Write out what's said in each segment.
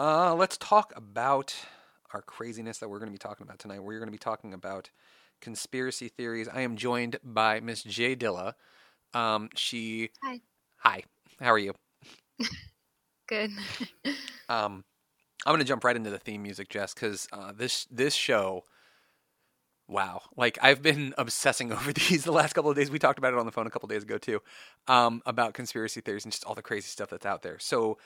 Uh, let's talk about our craziness that we're going to be talking about tonight. We're going to be talking about conspiracy theories. I am joined by Miss Jay Dilla. Um, she. Hi. Hi. How are you? Good. Um, I'm going to jump right into the theme music, Jess, because uh, this this show. Wow, like I've been obsessing over these the last couple of days. We talked about it on the phone a couple of days ago too, um, about conspiracy theories and just all the crazy stuff that's out there. So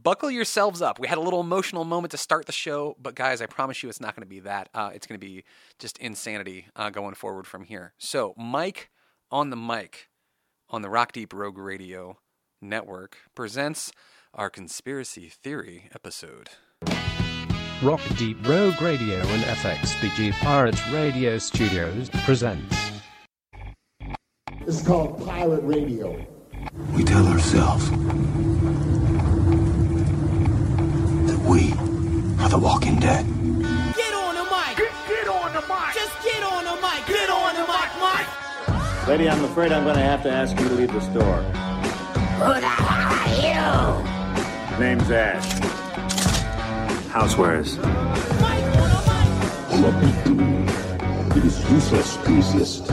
buckle yourselves up. We had a little emotional moment to start the show, but guys, I promise you it's not going to be that. Uh, it's going to be just insanity uh, going forward from here. So, Mike on the mic on the Rock Deep Rogue Radio Network presents our conspiracy theory episode. Rock Deep Rogue Radio and FXBG Pirates Radio Studios presents. This is called pirate radio. We tell ourselves that we are the walking dead. Get on the mic. Get, get on the mic. Just get on the mic. Get on the mic, Mike. Lady, I'm afraid I'm going to have to ask you to leave the store. Who the hell are you? Name's Ash. Housewares. Mike on the mic. It is useless to resist.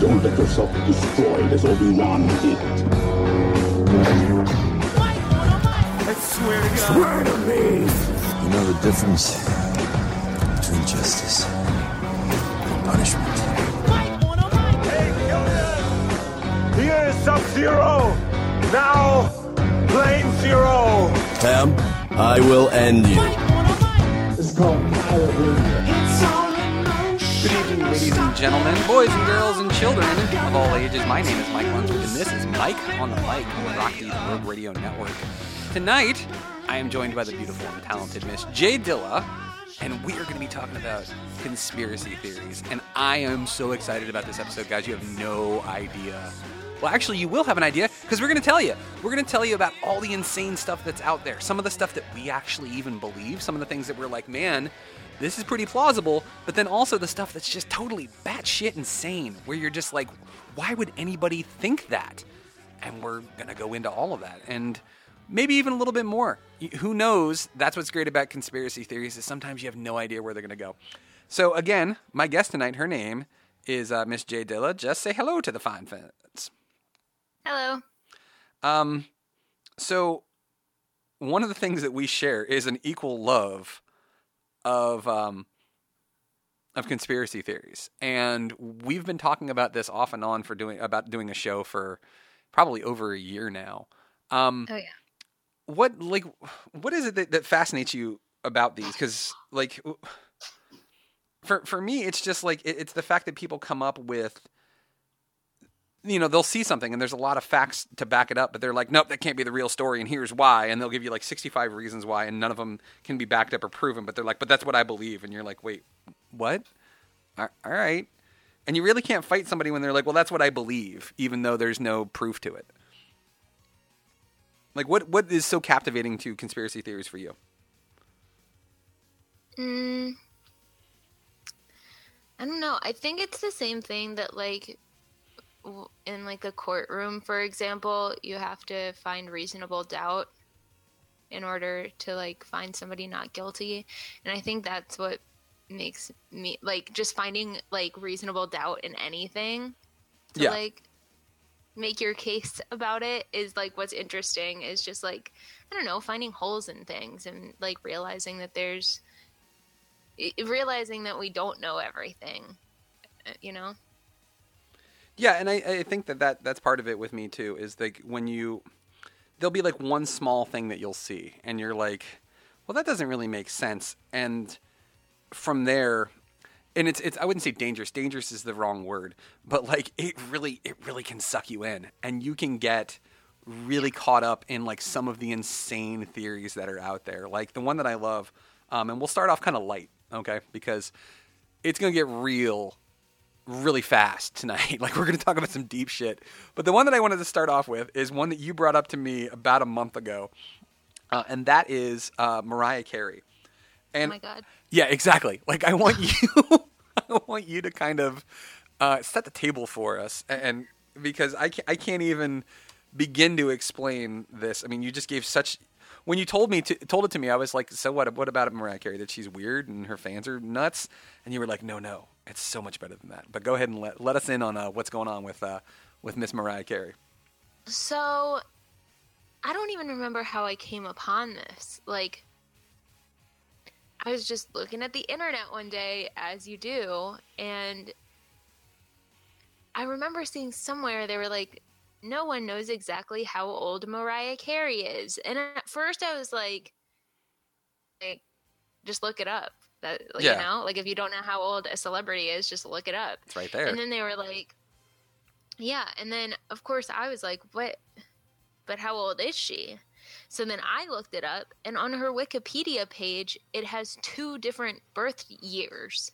Don't let yourself be destroyed as Obi-Wan did. Swear to God. Swear to me! You know the difference between justice and punishment. Mike on the mic. Here is Sub-Zero. Now, Plain Zero. Tam, I will end you. Mike on the mic. This is called pirate radio. It's all in motion. Good evening, ladies and gentlemen, boys and girls and children of all ages. My name is Mike Lunsford, and this is Mike on the Mic on the Rock Deep Rogue Radio Network. Tonight, I am joined by the beautiful and talented Miss Jay Dilla, and we are going to be talking about conspiracy theories. And I am so excited about this episode, guys. You have no idea. Well, actually, you will have an idea because we're going to tell you. We're going to tell you about all the insane stuff that's out there. Some of the stuff that we actually even believe. Some of the things that we're like, man, this is pretty plausible. But then also the stuff that's just totally batshit insane, where you're just like, why would anybody think that? And we're going to go into all of that. And maybe even a little bit more. Who knows? That's what's great about conspiracy theories is sometimes you have no idea where they're going to go. So again, my guest tonight, her name is uh, Miss Jay Dilla. Just say hello to the fine fans. Hello. Um, so one of the things that we share is an equal love of um, of conspiracy theories, and we've been talking about this off and on for doing about doing a show for probably over a year now. Um, Oh yeah. What like what is it that, that fascinates you about these? Because like for for me it's just like it, it's the fact that people come up with you know they'll see something and there's a lot of facts to back it up but they're like nope that can't be the real story and here's why and they'll give you like 65 reasons why and none of them can be backed up or proven but they're like but that's what i believe and you're like wait what? All all right. And you really can't fight somebody when they're like well that's what i believe even though there's no proof to it like what what is so captivating to conspiracy theories for you? Mm, I don't know. I think it's the same thing that like in like a courtroom, for example, you have to find reasonable doubt in order to like find somebody not guilty, and I think that's what makes me like just finding like reasonable doubt in anything to Yeah. like make your case about it is like what's interesting is just like I don't know, finding holes in things and like realizing that there's realizing that we don't know everything. uh, You know? Yeah, and I, I think that, that that's part of it with me too. Is like when you there'll be like one small thing that you'll see, and you're like, well, that doesn't really make sense. And from there, and it's it's I wouldn't say dangerous. Dangerous is the wrong word, but like it really it really can suck you in, and you can get really caught up in like some of the insane theories that are out there. Like the one that I love, um, and we'll start off kind of light, okay, because it's gonna get real really fast tonight. Like we're going to talk about some deep shit. But the one that I wanted to start off with is one that you brought up to me about a month ago, uh, and that is uh, Mariah Carey. Oh And my god. yeah, exactly. Like I want you, I want you to kind of uh, set the table for us, and because I can't, I can't even begin to explain this. I mean, you just gave such when you told me to, told it to me, I was like, so what? What about Mariah Carey? That she's weird and her fans are nuts? And you were like, no, no, it's so much better than that. But go ahead and let let us in on uh, what's going on with uh, with Miss Mariah Carey. So, I don't even remember how I came upon this. Like, I was just looking at the internet one day, as you do, and I remember seeing somewhere they were like, no one knows exactly how old Mariah Carey is. And at first I was like, like just look it up. That like, Yeah. you know, like if you don't know how old a celebrity is, just look it up. It's right there. And then they were like, yeah. And then, of course, I was like, what? But how old is she? So then I looked it up, and on her Wikipedia page, it has two different birth years.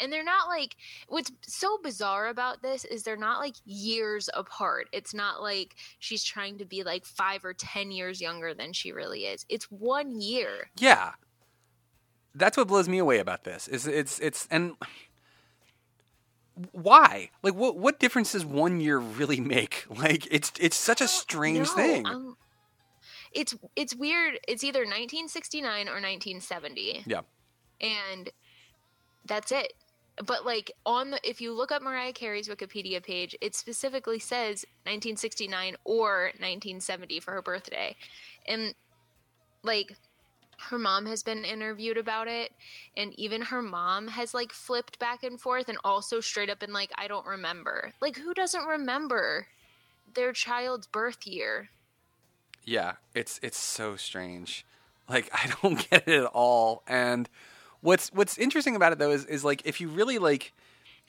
And they're not like, what's so bizarre about this is they're not like years apart. It's not like she's trying to be like five or 10 years younger than she really is. It's one year. Yeah. That's what blows me away about this. Is it's it's and why? Like what what difference does one year really make? Like it's it's such a strange thing. um, it's it's weird. It's either 1969 or 1970. yeah. and that's it. But like on the if you look up Mariah Carey's Wikipedia page, it specifically says 1969 or 1970 for her birthday. And like her mom has been interviewed about it and even her mom has like flipped back and forth and also straight up been like I don't remember. Like who doesn't remember their child's birth year? Yeah, it's it's so strange. Like I don't get it at all. And what's what's interesting about it though is is like if you really like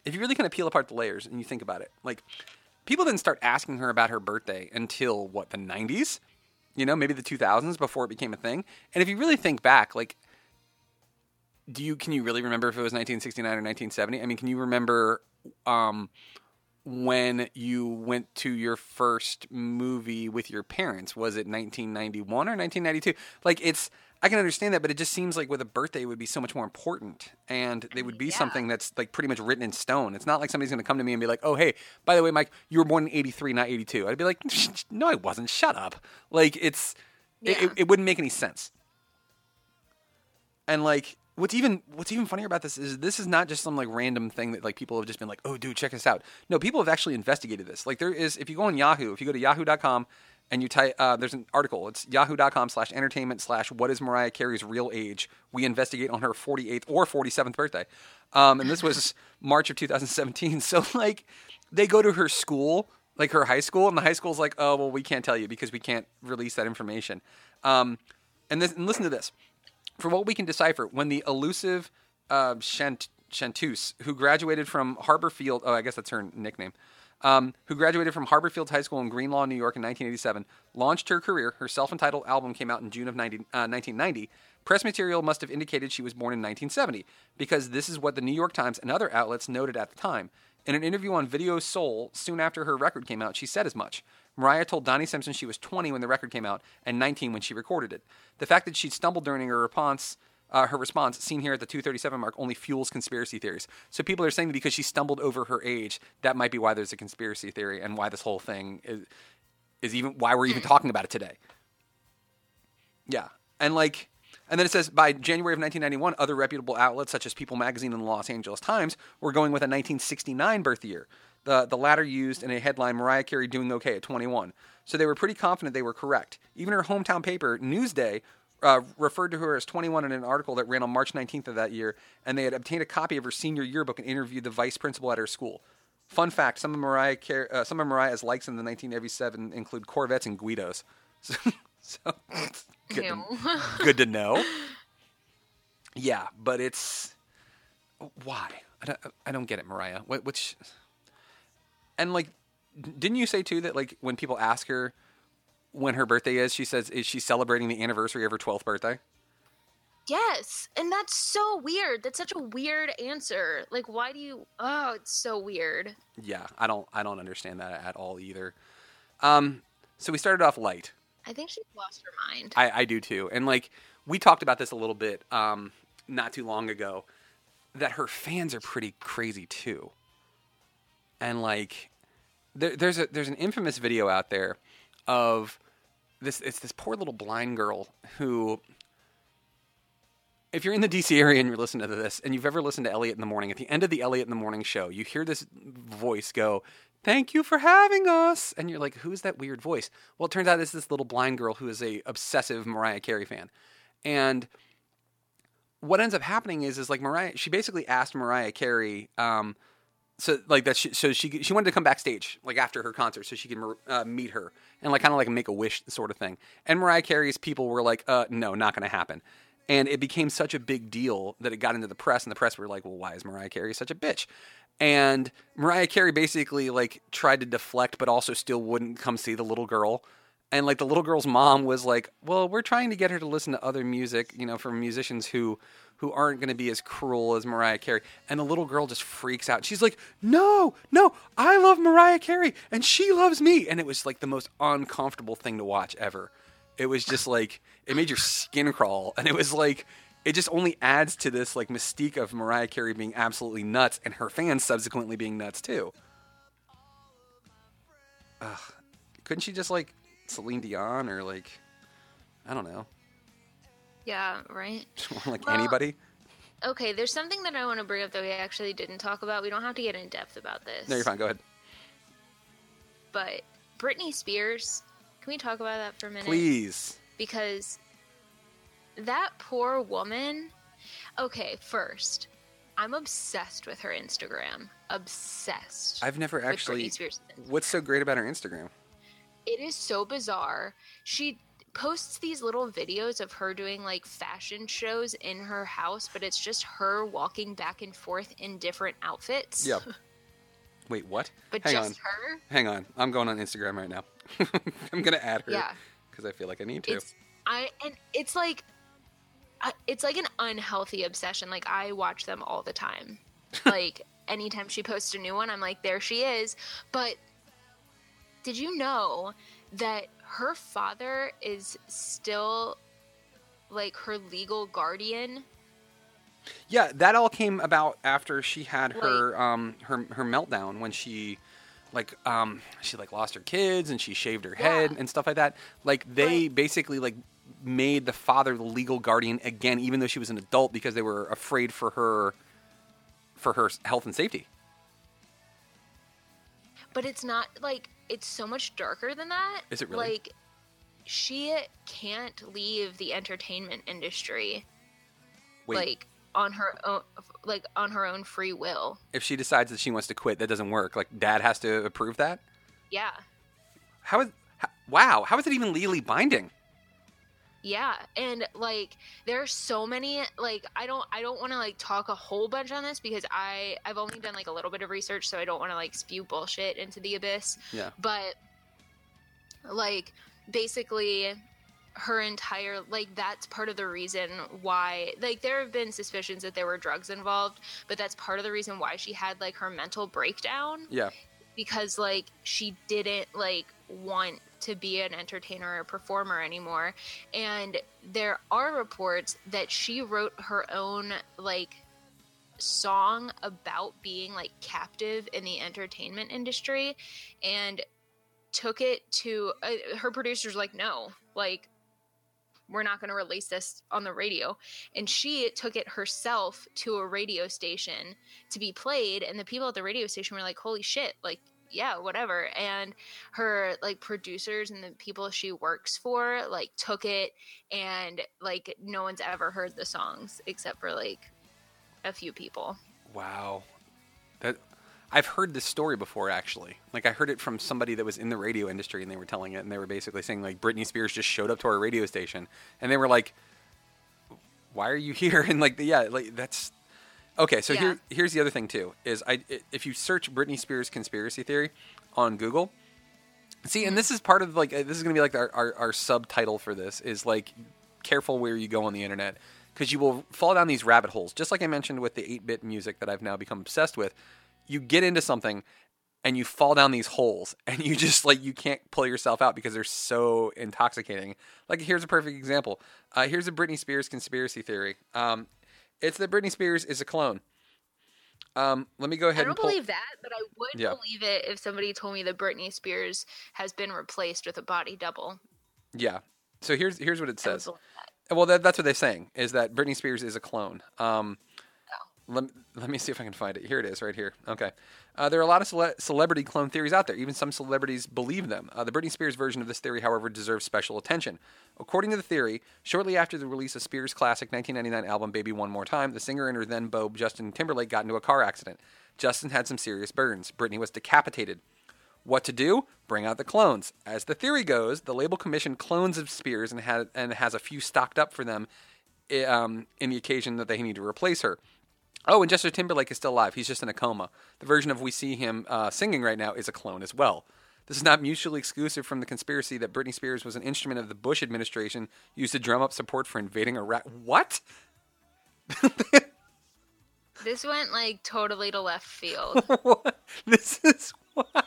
if you really kind of peel apart the layers and you think about it, like people didn't start asking her about her birthday until what the 90s, you know, maybe the 2000s before it became a thing. And if you really think back, like do you can you really remember if it was 1969 or 1970? I mean, can you remember um when you went to your first movie with your parents? Was it 1991 or 1992? Like it's I can understand that, but it just seems like with a birthday it would be so much more important and they would be Yeah. something that's like pretty much written in stone. It's not like somebody's going to come to me and be like, "Oh, hey, by the way, Mike, you were born in 83, not 82." I'd be like, "No, I wasn't. Shut up." Like it's it, Yeah. it, it wouldn't make any sense. And like what's even what's even funnier about this is this is not just some like random thing that like people have just been like, "Oh, dude, check this out." No, people have actually investigated this. Like there is if you go on Yahoo, if you go to yahoo.com and you type uh, there's an article. It's yahoo.com slash entertainment slash what is Mariah Carey's real age? We investigate on her 48th or 47th birthday. Um, and this was March of 2017. So like they go to her school, like her high school, and the high school's like, "Oh, well, we can't tell you because we can't release that information." Um, and, this, and listen to this for what we can decipher, when the elusive uh, Chant- Chanteuse, who graduated from Harborfield, oh, I guess that's her nickname, um, who graduated from Harborfield High School in Greenlawn, New York in 1987, launched her career. Her self entitled album came out in June of 90, uh, 1990. Press material must have indicated she was born in 1970, because this is what the New York Times and other outlets noted at the time. In an interview on Video Soul, soon after her record came out, she said as much. Mariah told Donnie Simpson she was 20 when the record came out and 19 when she recorded it. The fact that she stumbled during her response, uh, her response, seen here at the 237 mark, only fuels conspiracy theories. So people are saying that because she stumbled over her age, that might be why there's a conspiracy theory and why this whole thing is, is even why we're even talking about it today. Yeah, and like, and then it says by January of 1991, other reputable outlets such as People Magazine and the Los Angeles Times were going with a 1969 birth year. The the latter used in a headline Mariah Carey doing okay at 21. So they were pretty confident they were correct. Even her hometown paper Newsday uh, referred to her as 21 in an article that ran on March 19th of that year, and they had obtained a copy of her senior yearbook and interviewed the vice principal at her school. Fun fact: some of Mariah Car- uh, some of Mariah's likes in the 1987 include Corvettes and Guidos. So, so good, to, good to know. Yeah, but it's why I don't, I don't get it, Mariah. What, which and like, didn't you say too that like when people ask her when her birthday is, she says is she celebrating the anniversary of her 12th birthday? Yes, and that's so weird. That's such a weird answer. Like, why do you? Oh, it's so weird. Yeah, I don't I don't understand that at all either. Um, so we started off light. I think she lost her mind. I, I do too. And like we talked about this a little bit um, not too long ago, that her fans are pretty crazy too. And like there, there's a there's an infamous video out there of this it's this poor little blind girl who if you're in the DC area and you're listening to this and you've ever listened to Elliot in the morning, at the end of the Elliot in the morning show, you hear this voice go, "Thank you for having us," and you're like, "Who's that weird voice?" Well, it turns out it's this little blind girl who is a obsessive Mariah Carey fan, and what ends up happening is is like Mariah, she basically asked Mariah Carey. Um, so like that, she, so she she wanted to come backstage like after her concert so she could uh, meet her and like kind of like make a wish sort of thing. And Mariah Carey's people were like, uh, no, not to happen. And it became such a big deal that it got into the press, and the press were like, well, why is Mariah Carey such a bitch? And Mariah Carey basically like tried to deflect, but also still wouldn't come see the little girl. And like the little girl's mom was like, well, we're trying to get her to listen to other music, you know, from musicians who who aren't going to be as cruel as Mariah Carey. And the little girl just freaks out. She's like, "No, no, I love Mariah Carey and she loves me." And it was like the most uncomfortable thing to watch ever. It was just like it made your skin crawl and it was like it just only adds to this like mystique of Mariah Carey being absolutely nuts and her fans subsequently being nuts too. Ugh. Couldn't she just like Celine Dion or like I don't know, Yeah, right. like Well, anybody? Okay, there's something that I want to bring up that we actually didn't talk about. We don't have to get in depth about this. No, you're fine. Go ahead, But Britney Spears, can we talk about that for a minute? please. Because that poor woman. Okay, first, I'm obsessed with her Instagram. Obsessed. I've never actually. What's so great about her Instagram? It is so bizarre. She posts these little videos of her doing like fashion shows in her house, but it's just her walking back and forth in different outfits. Yep. Wait, what? But Hang just on. her. Hang on. I'm going on Instagram right now. I'm gonna add her. Yeah. Because I feel like I need to. It's I and it's like uh, it's like an unhealthy obsession. Like I watch them all the time. like anytime she posts a new one, I'm like, there she is. But did you know that her father is still like her legal guardian? Yeah, that all came about after she had her um her her meltdown when she like um she like lost her kids and she shaved her head Yeah. and stuff like that. Like they Right. basically like made the father the legal guardian again even though she was an adult because they were afraid for her for her health and safety. But it's not like it's so much darker than that. Is it really? Like she can't leave the entertainment industry Wait, like on her own like on her own free will. if she decides that she wants to quit, that doesn't work. Like dad has to approve that? Yeah. How is how, wow, how is it even legally binding? Yeah, and like there are so many like I don't I don't want to like talk a whole bunch on this because I I've only done like a little bit of research so I don't want to like spew bullshit into the abyss. Yeah. But like basically her entire like that's part of the reason why like there have been suspicions that there were drugs involved, but that's part of the reason why she had like her mental breakdown Yeah. because like she didn't like want to be an entertainer or performer anymore. And there are reports that she wrote her own like song about being like captive in the entertainment industry and took it to uh, her producers like no like we're not going to release this on the radio. And she took it herself to a radio station to be played and the people at the radio station were like holy shit like yeah whatever and her like producers and the people she works for like took it and like no one's ever heard the songs except for like a few people Wow. That I've heard this story before actually. Like I heard it from somebody that was in the radio industry and they were telling it and they were basically saying like Britney Spears just showed up to our radio station and they were like why are you here and like yeah like that's okay so Yeah. here here's the other thing too is I if you search Britney Spears conspiracy theory on Google see and this is part of like uh, this is going to be like our, our, our subtitle for this is like careful where you go on the internet because you will fall down these rabbit holes. Just like i mentioned with the 8-bit music that i've now become obsessed with you get into something and you fall down these holes and you just like you can't pull yourself out because they're so intoxicating. Like here's a perfect example. Uh, here's a britney spears conspiracy theory. Um, it's that britney spears is a clone um, let me go ahead I don't and pull believe that, but I would Yeah. believe it if somebody told me that Britney Spears has been replaced with a body double. Yeah. So here's here's what it says. that. Well, that, that's what they're saying is that Britney Spears is a clone. Um, Oh. let, let me see if I can find it. Here it is, right here. Okay. Uh, there are a lot of cele- celebrity clone theories out there. Even some celebrities believe them. Uh, the Britney Spears version of this theory, however, deserves special attention. According to the theory, shortly after the release of Spears' classic 1999 album Baby One More Time, the singer and her then beau Justin Timberlake got into a car accident. Justin had some serious burns. Britney was decapitated. What to do? Bring out the clones. As the theory goes, the label commissioned clones of Spears and, had, and has a few stocked up for them um, in the occasion that they need to replace her. Oh, and Justin Timberlake is still alive. He's just in a coma. The version of we see him uh, singing right now is a clone as well. This is not mutually exclusive from the conspiracy that Britney Spears was an instrument of the Bush administration used to drum up support for invading Iraq. What? This went like totally to left field. What? This is why.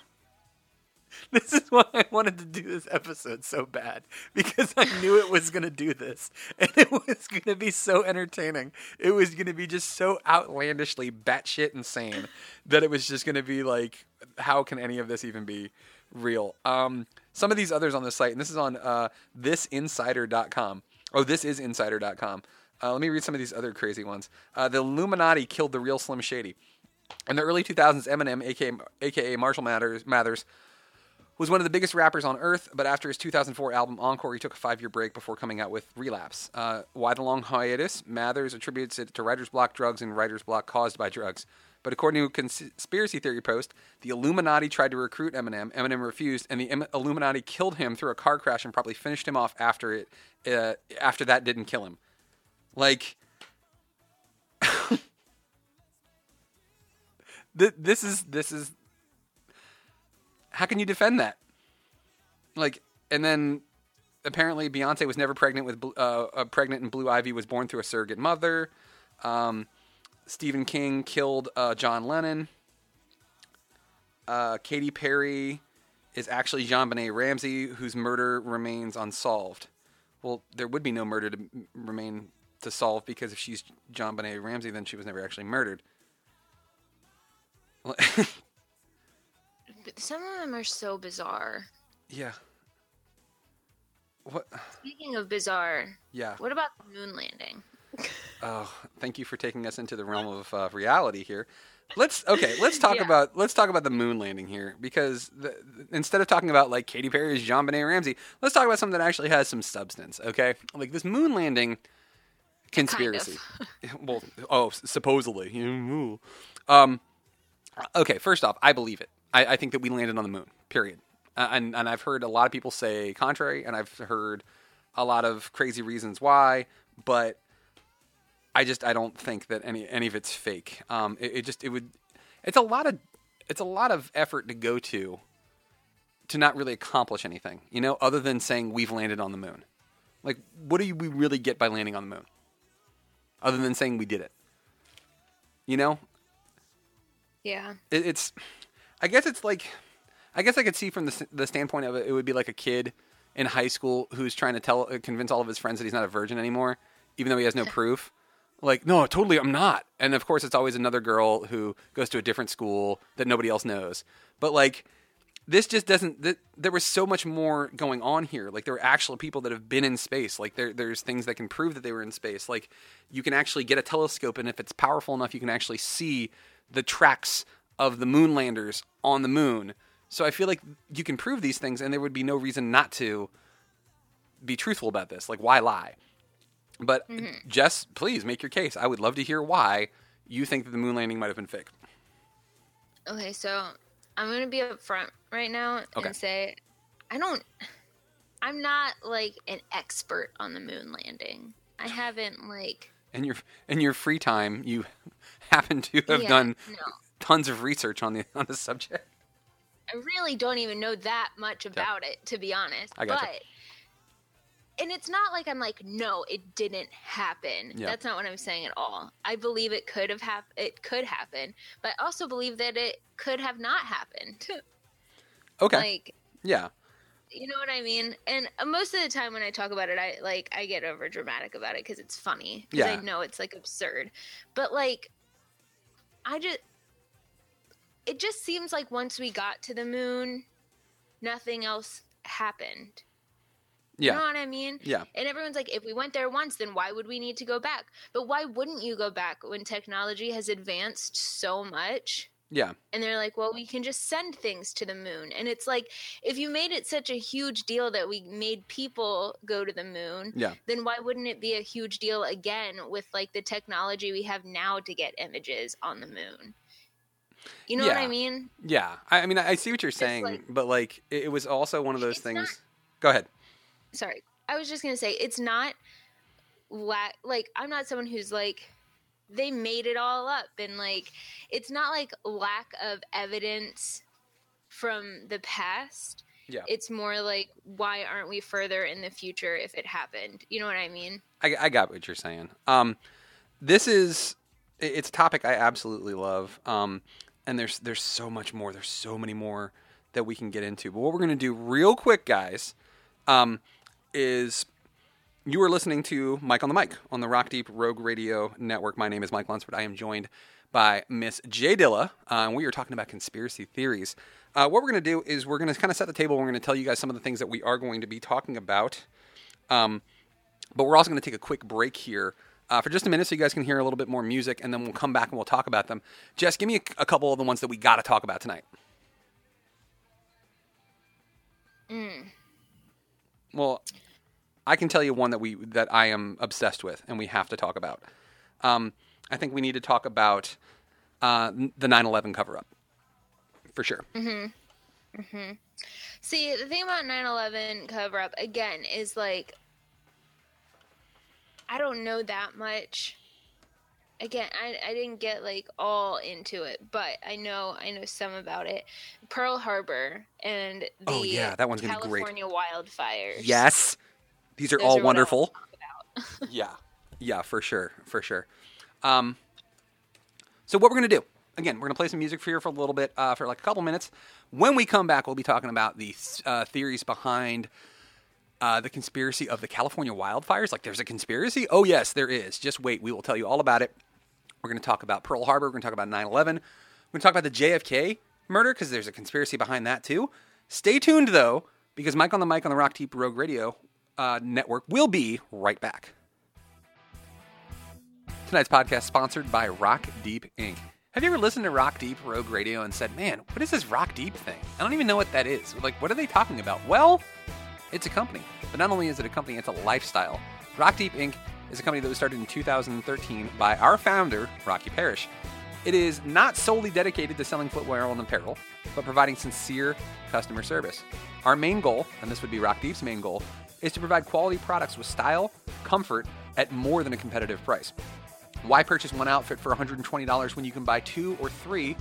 This is why I wanted to do this episode so bad because I knew it was going to do this, and it was going to be so entertaining. It was going to be just so outlandishly batshit insane that it was just going to be like, how can any of this even be real? Um, some of these others on the site, and this is on uh, thisinsider.com. Oh, this is insider.com. Uh, let me read some of these other crazy ones. Uh, the Illuminati killed the real Slim Shady. In the early 2000s, Eminem, aka, aka Marshall Mathers, Mathers, was one of the biggest rappers on earth, but after his 2004 album Encore, he took a five year break before coming out with Relapse. Uh, why the long hiatus? Mathers attributes it to writer's block, drugs, and writer's block caused by drugs. But according to a conspiracy theory post, the Illuminati tried to recruit Eminem. Eminem refused, and the Im- Illuminati killed him through a car crash and probably finished him off after it. Uh, after that, didn't kill him. Like, Th- this is this is how can you defend that? Like and then apparently beyonce was never pregnant with uh, uh, pregnant and blue ivy was born through a surrogate mother. Um, stephen king killed uh, john lennon. Uh, katy perry is actually jean benet ramsey whose murder remains unsolved. Well there would be no murder to remain to solve because if she's JonBenet Ramsey then she was never actually murdered Some of them are so bizarre. Yeah. What? Speaking of bizarre, Yeah. what about the moon landing? Oh, thank you for taking us into the realm of uh, reality here. Let's okay. Let's talk Yeah. about let's talk about the moon landing here because the, instead of talking about like Katy Perry's JonBenet Ramsey, let's talk about something that actually has some substance. Okay, like this moon landing conspiracy. well, oh, supposedly. Um. Okay, first off, I believe it. I, I think that we landed on the moon. Period. Uh, and and I've heard a lot of people say contrary, and I've heard a lot of crazy reasons why, but I just I don't think that any any of it's fake. Um, it, it just it would it's a lot of it's a lot of effort to go to to not really accomplish anything, you know, other than saying we've landed on the moon. Like, what do we really get by landing on the moon? Other than saying we did it, you know, Yeah. it, it's i guess it's like i guess i could see from the, the standpoint of it it would be like a kid in high school who's trying to tell uh, convince all of his friends that he's not a virgin anymore even though he has no proof. Like no totally i'm not. And of course it's always another girl who goes to a different school that nobody else knows. But like this just doesn't th- there was so much more going on here. Like there were actual people that have been in space. Like there, there's things that can prove that they were in space. Like you can actually get a telescope and if it's powerful enough you can actually see the tracks of the moon landers on the moon so i feel like you can prove these things and there would be no reason not to be truthful about this like why lie but mm-hmm. jess please make your case i would love to hear why you think that the moon landing might have been fake Okay, so I'm gonna be upfront right now Okay. and say I don't. I'm not like an expert on the moon landing. I haven't like. in your in your free time you happen to have Yeah, done no. Tons of research on the on the subject I really don't even know that much about it, to be honest. I gotcha. But and it's not like I'm like, no, it didn't happen. Yeah. That's not what I'm saying at all. I believe it could have hap- it could happen, but I also believe that it could have not happened. okay like yeah you know what I mean? And most of the time when I talk about it, I like I get over dramatic about it because it's funny. Because I know it's like absurd, but like I just it just seems like once we got to the moon, nothing else happened. Yeah. You know what I mean? Yeah. And everyone's like, if we went there once, then why would we need to go back? But why wouldn't you go back when technology has advanced so much? Yeah. And they're like, well, we can just send things to the moon. And it's like, if you made it such a huge deal that we made people go to the moon, Yeah. then why wouldn't it be a huge deal again with like the technology we have now to get images on the moon? You know what I mean? Yeah. I, I mean, I see what you're saying, like- but like, it, it was also one of those things. not- Go ahead. sorry i was just gonna say it's not like i'm not someone who's like they made it all up and like it's not like lack of evidence from the past Yeah. it's more like why aren't we further in the future if it happened you know what i mean I, I got what you're saying. Um, this is it's a topic I absolutely love. Um, and there's there's so much more. There's so many more that we can get into. But what we're gonna do real quick, guys, um, is you are listening to Mike on the Mic on the Rock Deep Rogue Radio Network. My name is Mike Lunsford. I am joined by Miss Jay Dilla, uh, and we are talking about conspiracy theories. Uh, what we're going to do is we're going to kind of set the table. We're going to tell you guys some of the things that we are going to be talking about. Um, but we're also going to take a quick break here uh, for just a minute so you guys can hear a little bit more music, and then we'll come back and we'll talk about them. Jess, give me a, a couple of the ones that we got to talk about tonight. Well, I can tell you one that we that I am obsessed with, and we have to talk about. Um, I think we need to talk about uh, the 9/11 cover-up for sure. see the thing about 9-11 cover up again is like i don't know that much again I, I didn't get like all into it but i know i know some about it pearl harbor and the Oh, yeah, that one's gonna be great. california wildfires Yes, these are Those all are what I wanna wonderful. yeah, yeah, for sure, for sure. Um, so what we're gonna do? Again, we're gonna play some music for you for a little bit, uh, for like a couple minutes. When we come back, we'll be talking about the uh, theories behind uh, the conspiracy of the California wildfires. Like, there's a conspiracy? Oh yes, there is. Just wait, we will tell you all about it. We're gonna talk about Pearl Harbor. We're gonna talk about 9/11. We're gonna talk about the JFK murder because there's a conspiracy behind that too. Stay tuned though, because Mike on the Mic on the Rock Deep Rogue Radio uh, Network will be right back. Tonight's podcast sponsored by Rock Deep Inc. Have you ever listened to Rock Deep Rogue Radio and said, "Man, what is this Rock Deep thing? I don't even know what that is. Like, what are they talking about?" Well, it's a company, but not only is it a company, it's a lifestyle. Rock Deep Inc. is a company that was started in 2013 by our founder, Rocky Parrish. It is not solely dedicated to selling footwear and apparel, but providing sincere customer service. Our main goal, and this would be Rock Deep's main goal, is to provide quality products with style, comfort, at more than a competitive price. Why purchase one outfit for $120 when you can buy two or three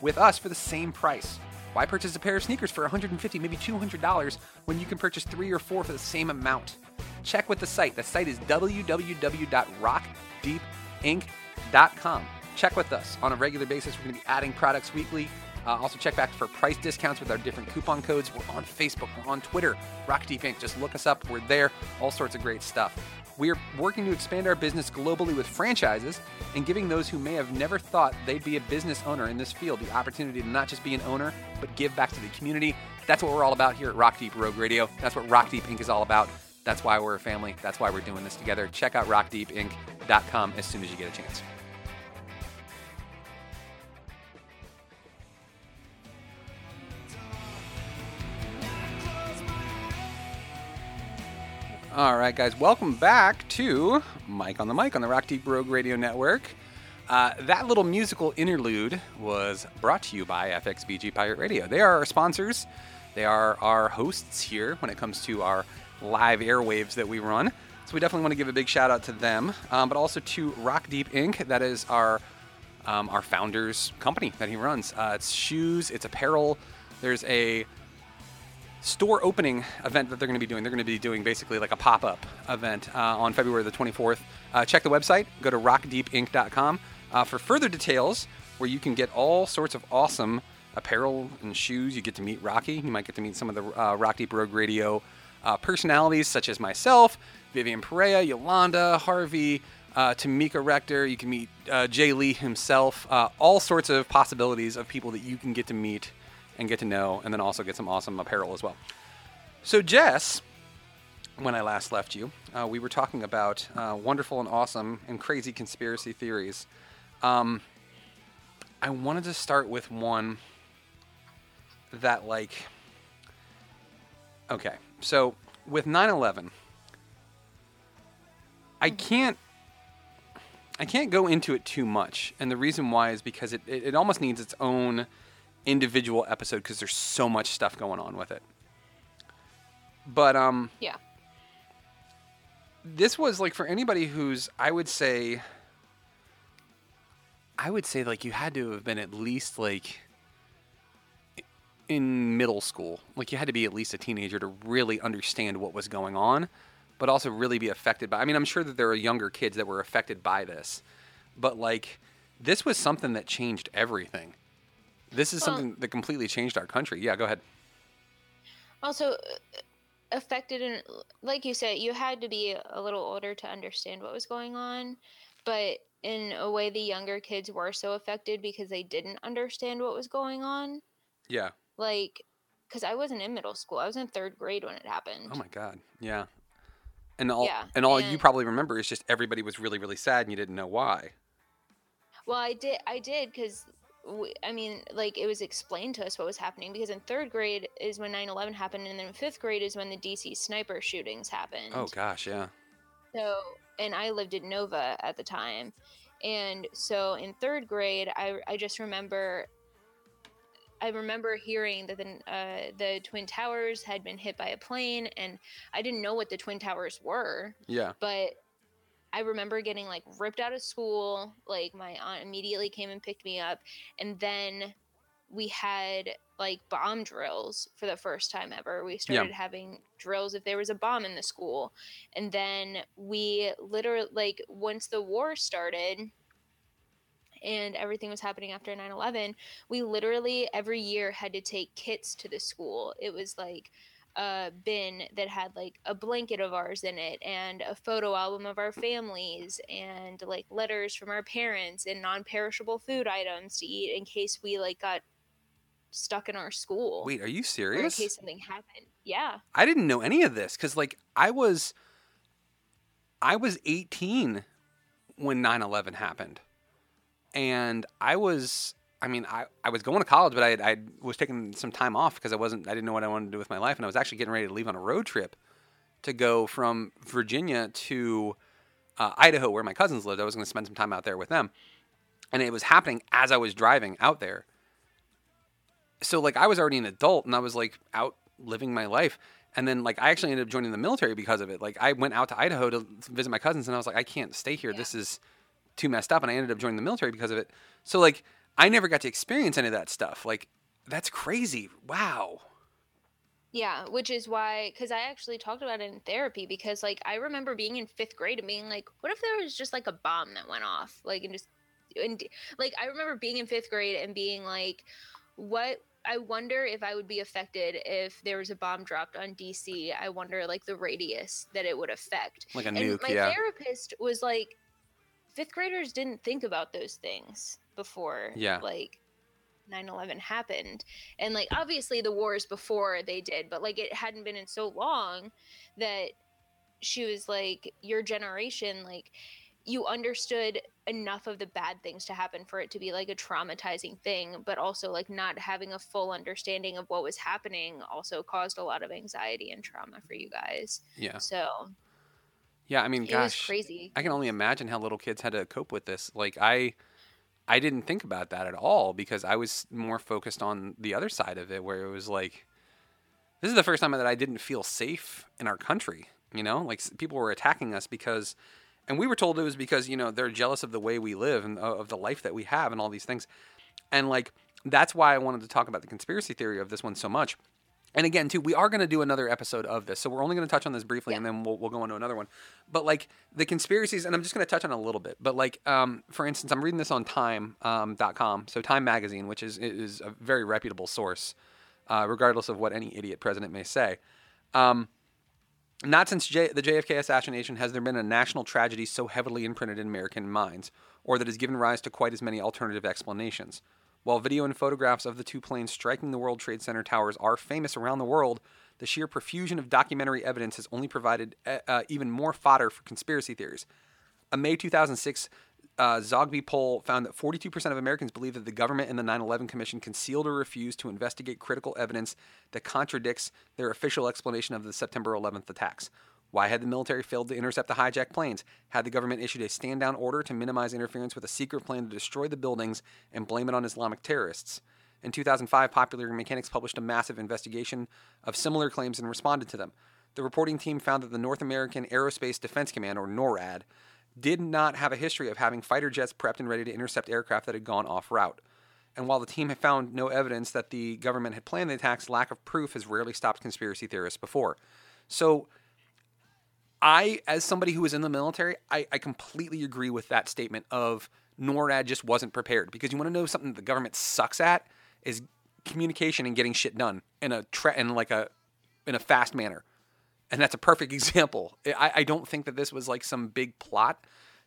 with us for the same price? Why purchase a pair of sneakers for 150, maybe $200 when you can purchase three or four for the same amount? Check with the site. The site is www.rockdeepinc.com. Check with us on a regular basis. We're going to be adding products weekly. Uh, also, check back for price discounts with our different coupon codes. We're on Facebook, we're on Twitter, Rock Deep Inc. Just look us up. We're there. All sorts of great stuff. We are working to expand our business globally with franchises and giving those who may have never thought they'd be a business owner in this field the opportunity to not just be an owner, but give back to the community. That's what we're all about here at Rock Deep Rogue Radio. That's what Rock Deep Inc. is all about. That's why we're a family. That's why we're doing this together. Check out rockdeepinc.com as soon as you get a chance. All right, guys, welcome back to Mike on the Mic on the Rock Deep Rogue Radio Network. Uh, that little musical interlude was brought to you by FXBG Pirate Radio. They are our sponsors. They are our hosts here when it comes to our live airwaves that we run. So we definitely want to give a big shout out to them, um, but also to Rock Deep Inc. That is our um, our founder's company that he runs. Uh, it's shoes, it's apparel. There's a store opening event that they're going to be doing. They're going to be doing basically like a pop up event uh, on February the 24th. Uh, check the website, go to rockdeepinc.com uh, for further details where you can get all sorts of awesome apparel and shoes. You get to meet Rocky. You might get to meet some of the uh, Rock Deep Rogue Radio uh, personalities, such as myself, Vivian Perea, Yolanda, Harvey. Uh, Tamika Rector, you can meet Jay Lee himself, all sorts of possibilities of people that you can get to meet and get to know, and then also get some awesome apparel as well. So, Jess, when I last left you, uh, we were talking about uh, wonderful and awesome and crazy conspiracy theories. Um, I wanted to start with one that, like, okay, so with 9 11, I can't. I can't go into it too much, and the reason why is because it, it, it almost needs its own individual episode because there's so much stuff going on with it. But um, Yeah. this was like for anybody who's I would say I would say like you had to have been at least like in middle school. Like you had to be at least a teenager to really understand what was going on, but also really be affected by I mean, I'm sure that there are younger kids that were affected by this. But like this was something that changed everything. This is Well- something that completely changed our country. Yeah, go ahead. Also, uh, affected and like you said, you had to be a little older to understand what was going on, but in a way, the younger kids were so affected because they didn't understand what was going on. Yeah. Like, because I wasn't in middle school, I was in third grade when it happened. Oh my god. Yeah. And all Yeah, and all you probably remember is just everybody was really really sad and you didn't know why. Well, I did. I did because, I mean, like it was explained to us what was happening because in third grade is when 9/11 happened, and then fifth grade is when the DC sniper shootings happened. Oh gosh, yeah. So, and I lived in Nova at the time, and so in third grade, I I just remember. I remember hearing that the uh, the twin towers had been hit by a plane, and I didn't know what the twin towers were Yeah. but I remember getting like ripped out of school. Like my aunt immediately came and picked me up, and then we had like bomb drills for the first time ever. We started having drills if there was a bomb in the school, and then we literally like once the war started. And everything was happening after 9 11. We literally every year had to take kits to the school. It was like a bin that had like a blanket of ours in it and a photo album of our families and like letters from our parents and non-perishable food items to eat in case we like got stuck in our school Wait, are you or in serious? case something happened yeah I didn't know any of this cuz like I was I was 18 when 9/11 happened. And I was I mean, I, I was going to college, but I, I was taking some time off because I wasn't, I didn't know what I wanted to do with my life. And I was actually getting ready to leave on a road trip to go from Virginia to uh, Idaho, where my cousins lived. I was going to spend some time out there with them. And it was happening as I was driving out there. So, like, I was already an adult and I was, like, out living my life. And then, like, I actually ended up joining the military because of it. Like, I went out to Idaho to visit my cousins and I was like, I can't stay here. This is too messed up. And I ended up joining the military because of it. So, like, I never got to experience any of that stuff. Like, that's crazy. Wow. yeah which is why because i actually talked about it in therapy because like i remember being in fifth grade and being like what if there was just like a bomb that went off like and just and like i remember being in fifth grade and being like what i wonder if i would be affected if there was a bomb dropped on dc i wonder like the radius that it would affect Like a and nuke, my yeah. therapist was like fifth graders didn't think about those things before Yeah. like 9-11 happened and like obviously the wars before they did but like it hadn't been in so long that she was like your generation like you understood enough of the bad things to happen for it to be like a traumatizing thing but also like not having a full understanding of what was happening also caused a lot of anxiety and trauma for you guys Yeah. so Yeah. I mean, it gosh. was crazy I can only imagine how little kids had to cope with this. Like I I didn't think about that at all because I was more focused on the other side of it where it was like this is the first time that I didn't feel safe in our country, you know? Like people were attacking us because and we were told it was because, you know, they're jealous of the way we live and uh, of the life that we have and all these things. And like that's why I wanted to talk about the conspiracy theory of this one so much. And again, too, we are going to do another episode of this, so we're only going to touch on this briefly, and then we'll, we'll go on to another one. But like the conspiracies, and I'm just going to touch on a little bit. But like, um, for instance, I'm reading this on time.com um, .com, so Time Magazine, which is is a very reputable source, uh, regardless of what any idiot president may say. Um, not since J- the JFK assassination has there been a national tragedy so heavily imprinted in American minds, or that has given rise to quite as many alternative explanations. While video and photographs of the two planes striking the World Trade Center towers are famous around the world, the sheer profusion of documentary evidence has only provided uh, uh, even more fodder for conspiracy theories. A May 2006 uh, Zogby poll found that 42% of Americans believe that the government and the 9 11 Commission concealed or refused to investigate critical evidence that contradicts their official explanation of the September 11th attacks. Why had the military failed to intercept the hijacked planes? Had the government issued a stand down order to minimize interference with a secret plan to destroy the buildings and blame it on Islamic terrorists? In 2005, Popular Mechanics published a massive investigation of similar claims and responded to them. The reporting team found that the North American Aerospace Defense Command, or NORAD, did not have a history of having fighter jets prepped and ready to intercept aircraft that had gone off route. And while the team had found no evidence that the government had planned the attacks, lack of proof has rarely stopped conspiracy theorists before. So, I, as somebody who was in the military, I, I completely agree with that statement of NORAD just wasn't prepared. Because you want to know something the government sucks at is communication and getting shit done in a in like a in a fast manner and that's a perfect example. I, I don't think that this was like some big plot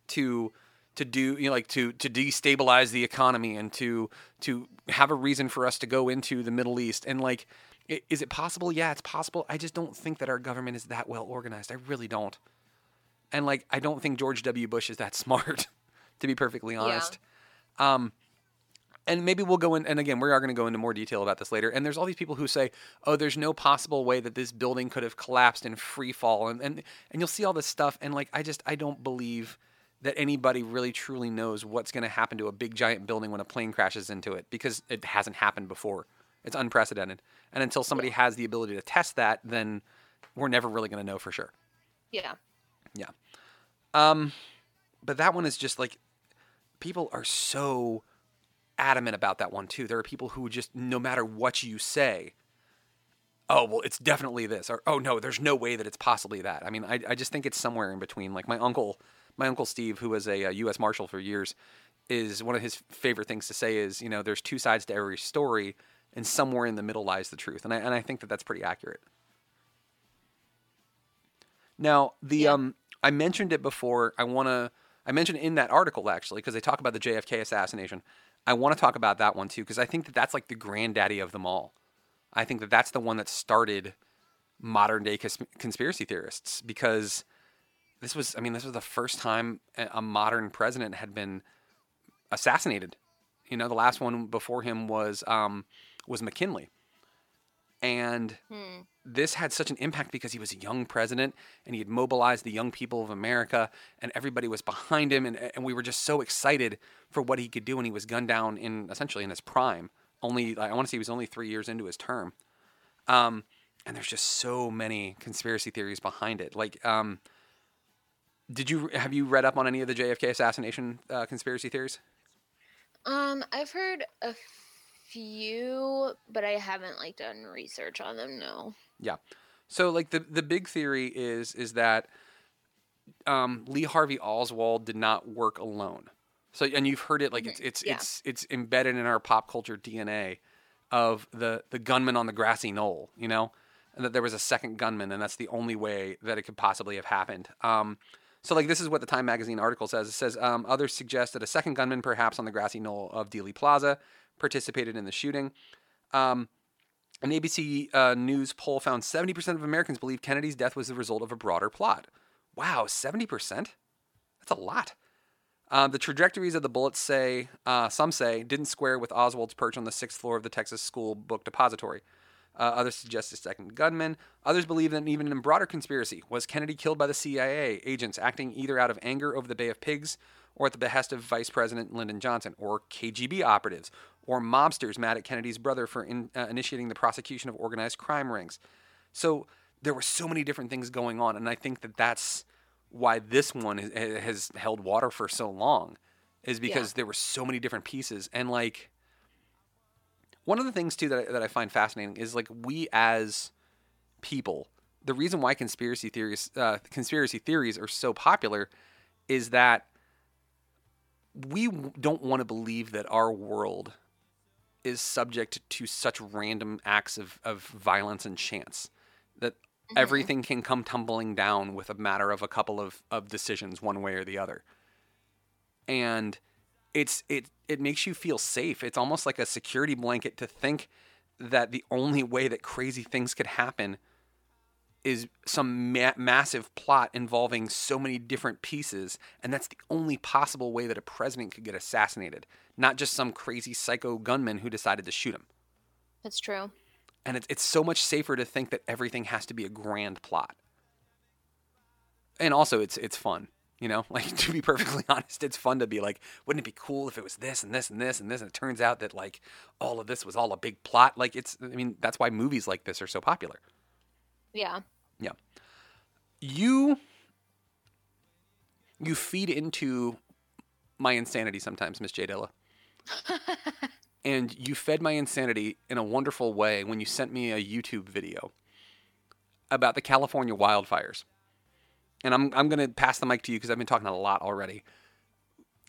to to do you know like to to destabilize the economy and to to have a reason for us to go into the Middle East and like is it possible? Yeah, it's possible. I just don't think that our government is that well organized. I really don't. And like I don't think George W. Bush is that smart, to be perfectly honest. Um, and maybe we'll go in and again we are going to go into more detail about this later and there's all these people who say oh there's no possible way that this building could have collapsed in free fall and and, and you'll see all this stuff and like i just i don't believe that anybody really truly knows what's going to happen to a big giant building when a plane crashes into it because it hasn't happened before it's unprecedented and until somebody has the ability to test that then we're never really going to know for sure Yeah. yeah. Um, but that one is just like people are so adamant about that one too. There are people who just no matter what you say, oh well, it's definitely this, or oh no, there's no way that it's possibly that. I mean, I I just think it's somewhere in between. Like my uncle, my uncle Steve, who was a, uh U.S. Marshal for years, is one of his favorite things to say is you know there's two sides to every story, and somewhere in the middle lies the truth, and I and I think that that's pretty accurate. Now, the Yeah. um, I mentioned it before. I want to. I mentioned in that article actually because they talk about the JFK assassination. I want to talk about that one too because I think that that's like the granddaddy of them all. I think that that's the one that started modern day cons- conspiracy theorists because this was. I mean, this was the first time a a modern president had been assassinated. You know, the last one before him was um, was McKinley, and this had such an impact because he was a young president and he had mobilized the young people of America and everybody was behind him and, and we were just so excited for what he could do and he was gunned down in essentially in his prime. Only I want to say he was only three years into his term. Um, and there's just so many conspiracy theories behind it. Like um, did you have you read up on any of the JFK assassination uh, conspiracy theories? Um, I've heard a few, but I haven't like done research on them. No. Yeah. So like the the big theory is is that um, Lee Harvey Oswald did not work alone. So and you've heard it like it's it's Yeah. it's it's embedded in our pop culture DNA of the the gunman on the grassy knoll, you know, and that there was a second gunman, and that's the only way that it could possibly have happened. Um, so like this is what the Time magazine article says. It says um, others suggest that a second gunman, perhaps on the grassy knoll of Dealey Plaza, participated in the shooting. Um, an ABC uh, News poll found 70% of Americans believe Kennedy's death was the result of a broader plot. Wow, 70%? That's a lot. Uh, the trajectories of the bullets say, uh, some say, didn't square with Oswald's perch on the sixth floor of the Texas School Book Depository. Uh, others suggest a second gunman. Others believe that even in a broader conspiracy, was Kennedy killed by the CIA agents acting either out of anger over the Bay of Pigs or at the behest of Vice President Lyndon Johnson, or KGB operatives, or mobsters mad at Kennedy's brother for in, uh, initiating the prosecution of organized crime rings. So there were so many different things going on, and I think that that's why this one has held water for so long, is because Yeah. there were so many different pieces, and like one of the things too that I, that I find fascinating is like we as people, the reason why conspiracy theories uh, conspiracy theories are so popular is that we don't want to believe that our world is subject to such random acts of, of violence and chance that everything can come tumbling down with a matter of a couple of, of decisions one way or the other. And it's it it makes you feel safe it's almost like a security blanket to think that the only way that crazy things could happen is some ma- massive plot involving so many different pieces, and that's the only possible way that a president could get assassinated, not just some crazy psycho gunman who decided to shoot him. That's true. And it's, it's so much safer to think that everything has to be a grand plot. And also, it's it's fun, you know. Like to be perfectly honest, it's fun to be like, wouldn't it be cool if it was this and this and this and this? And it turns out that like all of this was all a big plot. Like it's, I mean, that's why movies like this are so popular. Yeah. Yeah. You you feed into my insanity sometimes, Miss J Dilla. and you fed my insanity in a wonderful way when you sent me a YouTube video about the California wildfires. And I'm I'm going to pass the mic to you because I've been talking a lot already.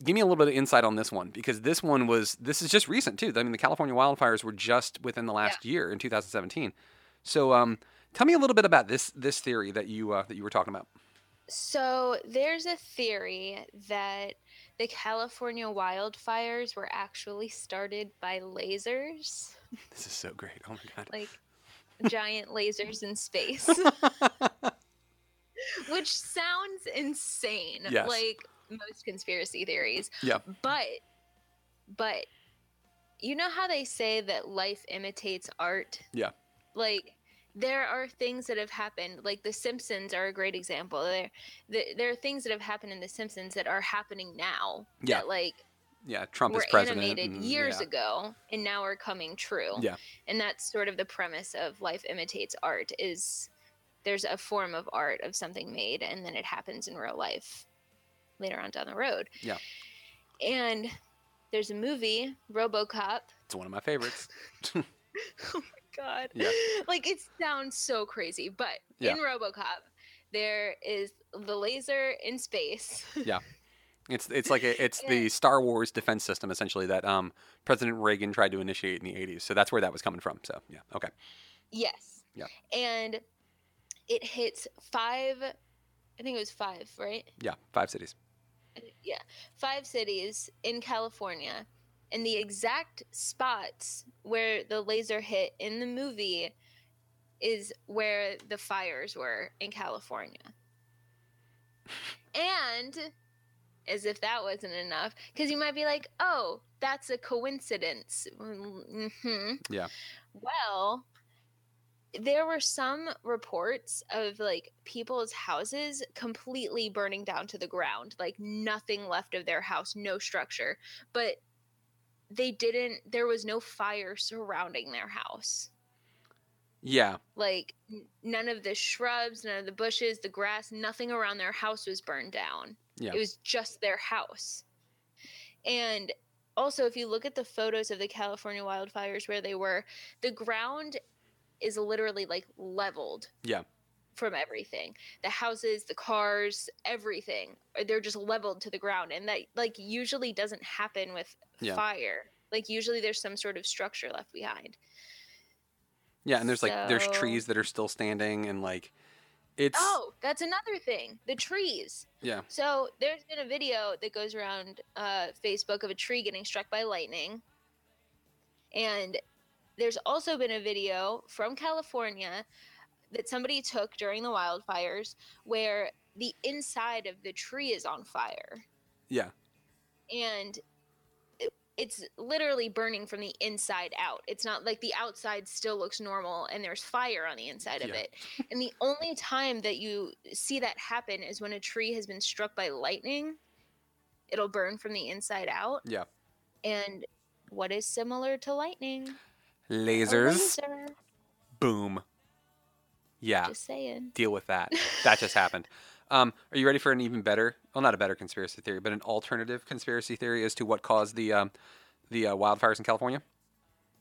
Give me a little bit of insight on this one because this one was this is just recent too. I mean, the California wildfires were just within the last year in 2017. So, um, tell me a little bit about this this theory that you uh, that you were talking about. So there's a theory that the California wildfires were actually started by lasers, This is so great. Oh my god. like giant lasers in space. Which sounds insane. Yes. Like most conspiracy theories. Yeah. But but you know how they say that life imitates art? Yeah. like there are things that have happened like the simpsons are a great example there there, there are things that have happened in the simpsons that are happening now Yeah. that like Yeah, Trump were is president. animated and- years yeah. ago and now are coming true Yeah. and that's sort of the premise of life imitates art is there's a form of art of something made and then it happens in real life later on down the road Yeah. and there's a movie robocop It's one of my favorites. Oh my god Yeah. like it sounds so crazy but Yeah. in robocop there is the laser in space yeah. It's it's like a, it's the Star Wars defense system essentially that um, President Reagan tried to initiate in the 80s. So that's where that was coming from. So, yeah. Okay. yes Yeah. and it hits five i think it was five right Yeah, five cities. yeah five cities in california and the exact spots where the laser hit in the movie is where the fires were in california and as if that wasn't enough because you might be like oh that's a coincidence hmm Yeah. well there were some reports of like people's houses completely burning down to the ground like nothing left of their house no structure but they didn't there was no fire surrounding their house Yeah. like none of the shrubs none of the bushes the grass nothing around their house was burned down Yeah. it was just their house and also if you look at the photos of the california wildfires where they were the ground is literally like leveled Yeah. from everything the houses the cars everything uh, they're just leveled to the ground and that like usually doesn't happen with Yeah. fire like usually there's some sort of structure left behind Yeah, and there's like there's trees that are still standing and like it's oh that's another thing the trees yeah. So there's been a video that goes around uh, Facebook of a tree getting struck by lightning, and there's also been a video from California that somebody took during the wildfires where the inside of the tree is on fire, Yeah. and it- it's literally burning from the inside out. It's not like the outside still looks normal and there's fire on the inside of Yeah. it. And the only time that you see that happen is when a tree has been struck by lightning. It'll burn from the inside out. Yeah. And what is similar to lightning? Lasers. laser. Boom. Yeah. Just saying. Deal with that. That just happened. Um, are you ready for an even better, well, not a better conspiracy theory, but an alternative conspiracy theory as to what caused the um, the uh, wildfires in California?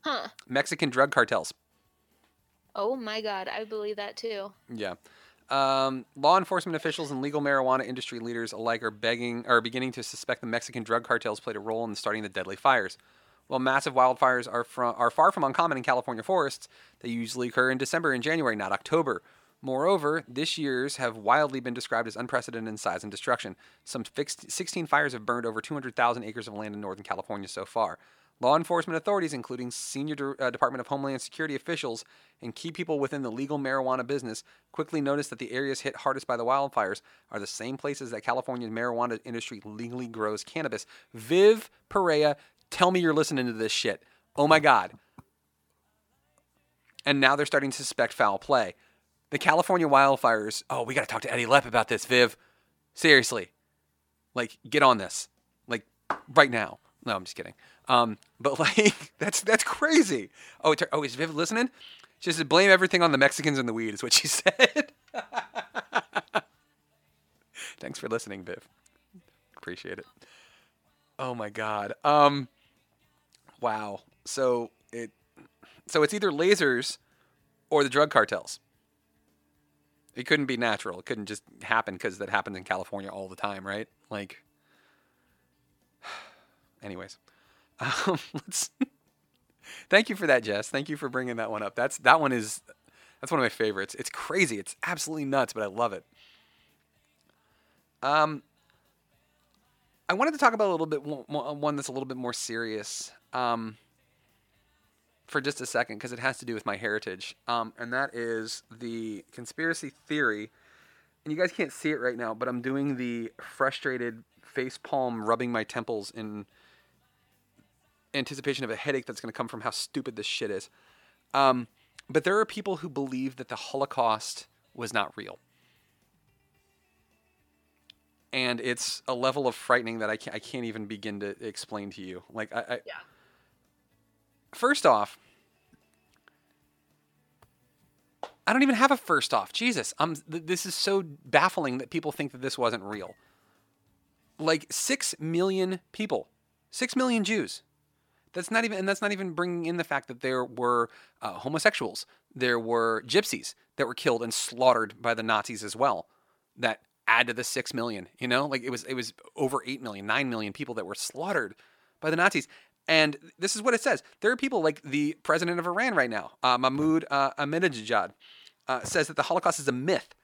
Huh. Mexican drug cartels. Oh my god, I believe that too. Yeah. Um, law enforcement officials and legal marijuana industry leaders alike are begging are beginning to suspect the Mexican drug cartels played a role in starting the deadly fires. While massive wildfires are from, are far from uncommon in California forests, they usually occur in December and January, not October. Moreover, this year's have wildly been described as unprecedented in size and destruction. Some fixed, 16 fires have burned over 200,000 acres of land in Northern California so far. Law enforcement authorities, including senior De- uh, Department of Homeland Security officials and key people within the legal marijuana business, quickly noticed that the areas hit hardest by the wildfires are the same places that California's marijuana industry legally grows cannabis. Viv Perea, tell me you're listening to this shit. Oh my God. And now they're starting to suspect foul play. The California wildfires. Oh, we got to talk to Eddie Lepp about this, Viv. Seriously. Like, get on this. Like, right now. No, I'm just kidding. Um, but like, that's that's crazy. Oh, it, oh, is Viv listening? She says, blame everything on the Mexicans and the weed, is what she said. Thanks for listening, Viv. Appreciate it. Oh my God. Um, wow. So it, so it's either lasers or the drug cartels. It couldn't be natural. It couldn't just happen because that happens in California all the time, right? Like, anyways, um, let's. Thank you for that, Jess. Thank you for bringing that one up. That's that one is that's one of my favorites. It's crazy. It's absolutely nuts, but I love it. Um, I wanted to talk about a little bit one that's a little bit more serious. Um, for just a second because it has to do with my heritage, um, and that is the conspiracy theory. And you guys can't see it right now, but I'm doing the frustrated face palm rubbing my temples in anticipation of a headache that's going to come from how stupid this shit is. Um, but there are people who believe that the Holocaust was not real. And it's a level of frightening that I can't, I can't even begin to explain to you. Like, I, I Yeah. First off, I don't even have a first off. Jesus, I'm, th- this is so baffling that people think that this wasn't real. Like six million people, six million Jews. That's not even, and that's not even bringing in the fact that there were uh, homosexuals, there were gypsies that were killed and slaughtered by the Nazis as well. That add to the six million. You know, like it was, it was over eight million, nine million people that were slaughtered by the Nazis. And this is what it says. There are people like the president of Iran right now, uh, Mahmoud uh, Ahmadinejad, uh, says that the Holocaust is a myth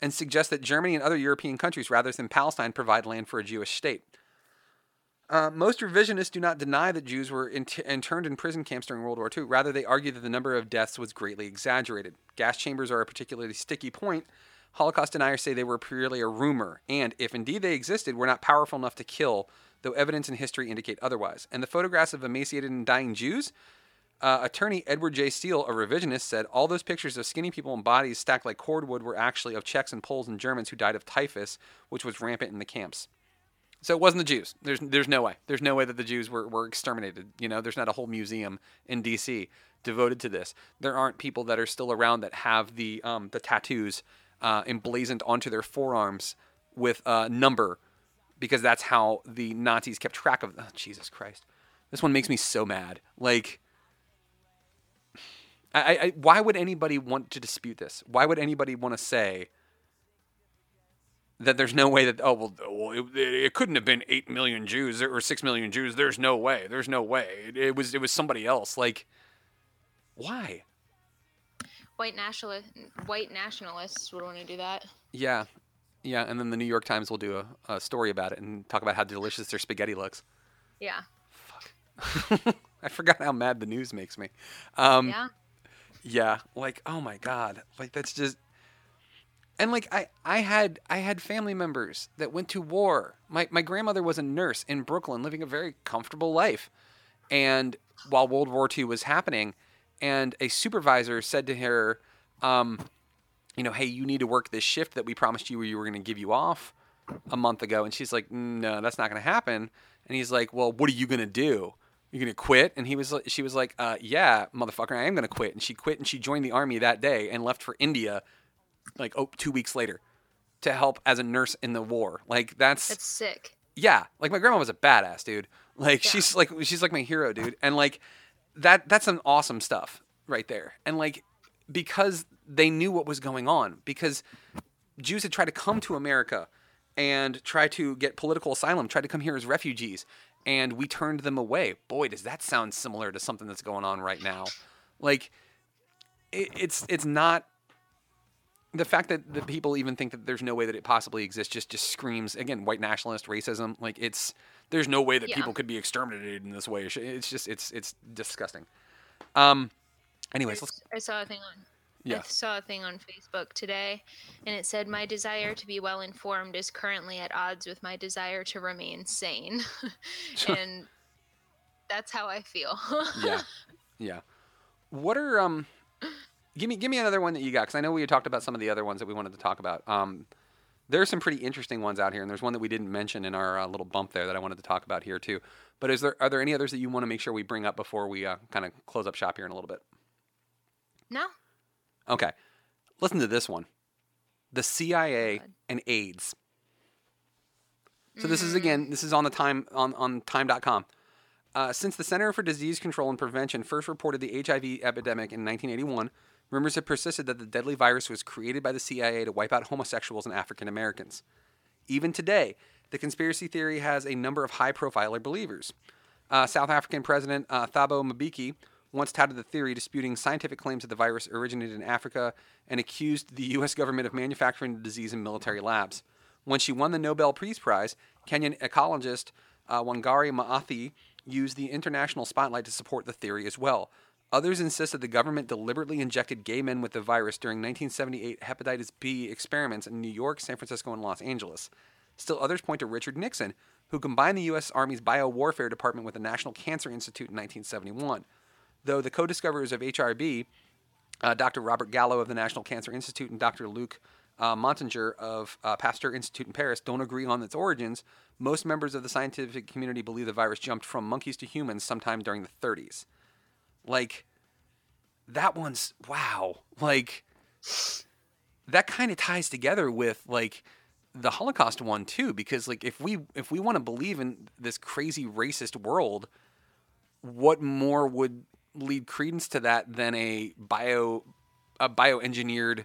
and suggests that Germany and other European countries, rather than Palestine, provide land for a Jewish state. Uh, most revisionists do not deny that Jews were int- interned in prison camps during World War II. Rather, they argue that the number of deaths was greatly exaggerated. Gas chambers are a particularly sticky point. Holocaust deniers say they were purely a rumor, and if indeed they existed, were not powerful enough to kill, though evidence and history indicate otherwise. And the photographs of emaciated and dying Jews? Uh, attorney Edward J. Steele, a revisionist, said all those pictures of skinny people and bodies stacked like cordwood were actually of Czechs and Poles and Germans who died of typhus, which was rampant in the camps. So it wasn't the Jews. There's there's no way. There's no way that the Jews were, were exterminated. You know, there's not a whole museum in D.C. devoted to this. There aren't people that are still around that have the um, the tattoos uh, emblazoned onto their forearms with a number, because that's how the Nazis kept track of. Oh, Jesus Christ, this one makes me so mad. Like. I, I, why would anybody want to dispute this? Why would anybody want to say that there's no way that oh well, well it, it couldn't have been eight million Jews or six million Jews? There's no way. There's no way. It, it was it was somebody else. Like, why? White nationalist, white nationalists would want to do that. Yeah, yeah. And then the New York Times will do a, a story about it and talk about how delicious their spaghetti looks. Yeah. Fuck. I forgot how mad the news makes me. Um, yeah. Yeah, like oh my god, like that's just and like I I had I had family members that went to war. My my grandmother was a nurse in Brooklyn living a very comfortable life. And while World War II was happening and a supervisor said to her um you know, hey, you need to work this shift that we promised you we were going to give you off a month ago and she's like, "No, that's not going to happen." And he's like, "Well, what are you going to do?" You're gonna quit? And he was, she was like, uh, yeah, motherfucker, I am gonna quit. And she quit and she joined the army that day and left for India, like oh, two weeks later, to help as a nurse in the war. Like that's, That's sick. yeah. Like my grandma was a badass, dude. Like she's like she's like my hero, dude. And like that that's some awesome stuff right there. And like because they knew what was going on, because Jews had tried to come to America and try to get political asylum, tried to come here as refugees, and we turned them away. Boy, does that sound similar to something that's going on right now. Like it, it's it's not the fact that the people even think that there's no way that it possibly exists just just screams again white nationalist racism. Like it's there's no way that Yeah. people could be exterminated in this way. It's just it's it's disgusting. Um. Anyways, let's I saw a thing on Yeah. I saw a thing on Facebook today and it said my desire to be well informed is currently at odds with my desire to remain sane. and that's how I feel. yeah, yeah. What are um? Give me give me another one that you got because I know we had talked about some of the other ones that we wanted to talk about. Um, there are some pretty interesting ones out here, and there's one that we didn't mention in our uh, little bump there that I wanted to talk about here too. But is there are there any others that you want to make sure we bring up before we uh, kind of close up shop here in a little bit? no? Okay, listen to this one: the CIA God. and AIDS. So this is again, this is on the time on on time.com. Uh, since the Center for Disease Control and Prevention first reported the HIV epidemic in 1981, rumors have persisted that the deadly virus was created by the CIA to wipe out homosexuals and African Americans. Even today, the conspiracy theory has a number of high-profile believers. Uh, South African President uh, Thabo Mbeki once touted the theory, disputing scientific claims that the virus originated in Africa and accused the U.S. government of manufacturing the disease in military labs. When she won the Nobel Peace Prize, Kenyan ecologist uh, Wangari Maathai used the international spotlight to support the theory as well. Others insist that the government deliberately injected gay men with the virus during 1978 hepatitis B experiments in New York, San Francisco, and Los Angeles. Still others point to Richard Nixon, who combined the U.S. Army's biowarfare department with the National Cancer Institute in 1971. Though the co discoverers of HIV, uh, Dr. Robert Gallo of the National Cancer Institute and Dr. Luc uh, Montanger of uh, Pasteur Institute in Paris don't agree on its origins, most members of the scientific community believe the virus jumped from monkeys to humans sometime during the 30s. Like, that one's wow. Like, that kind of ties together with like the Holocaust one too, because like if we if we want to believe in this crazy racist world, what more would lead credence to that than a bio a bioengineered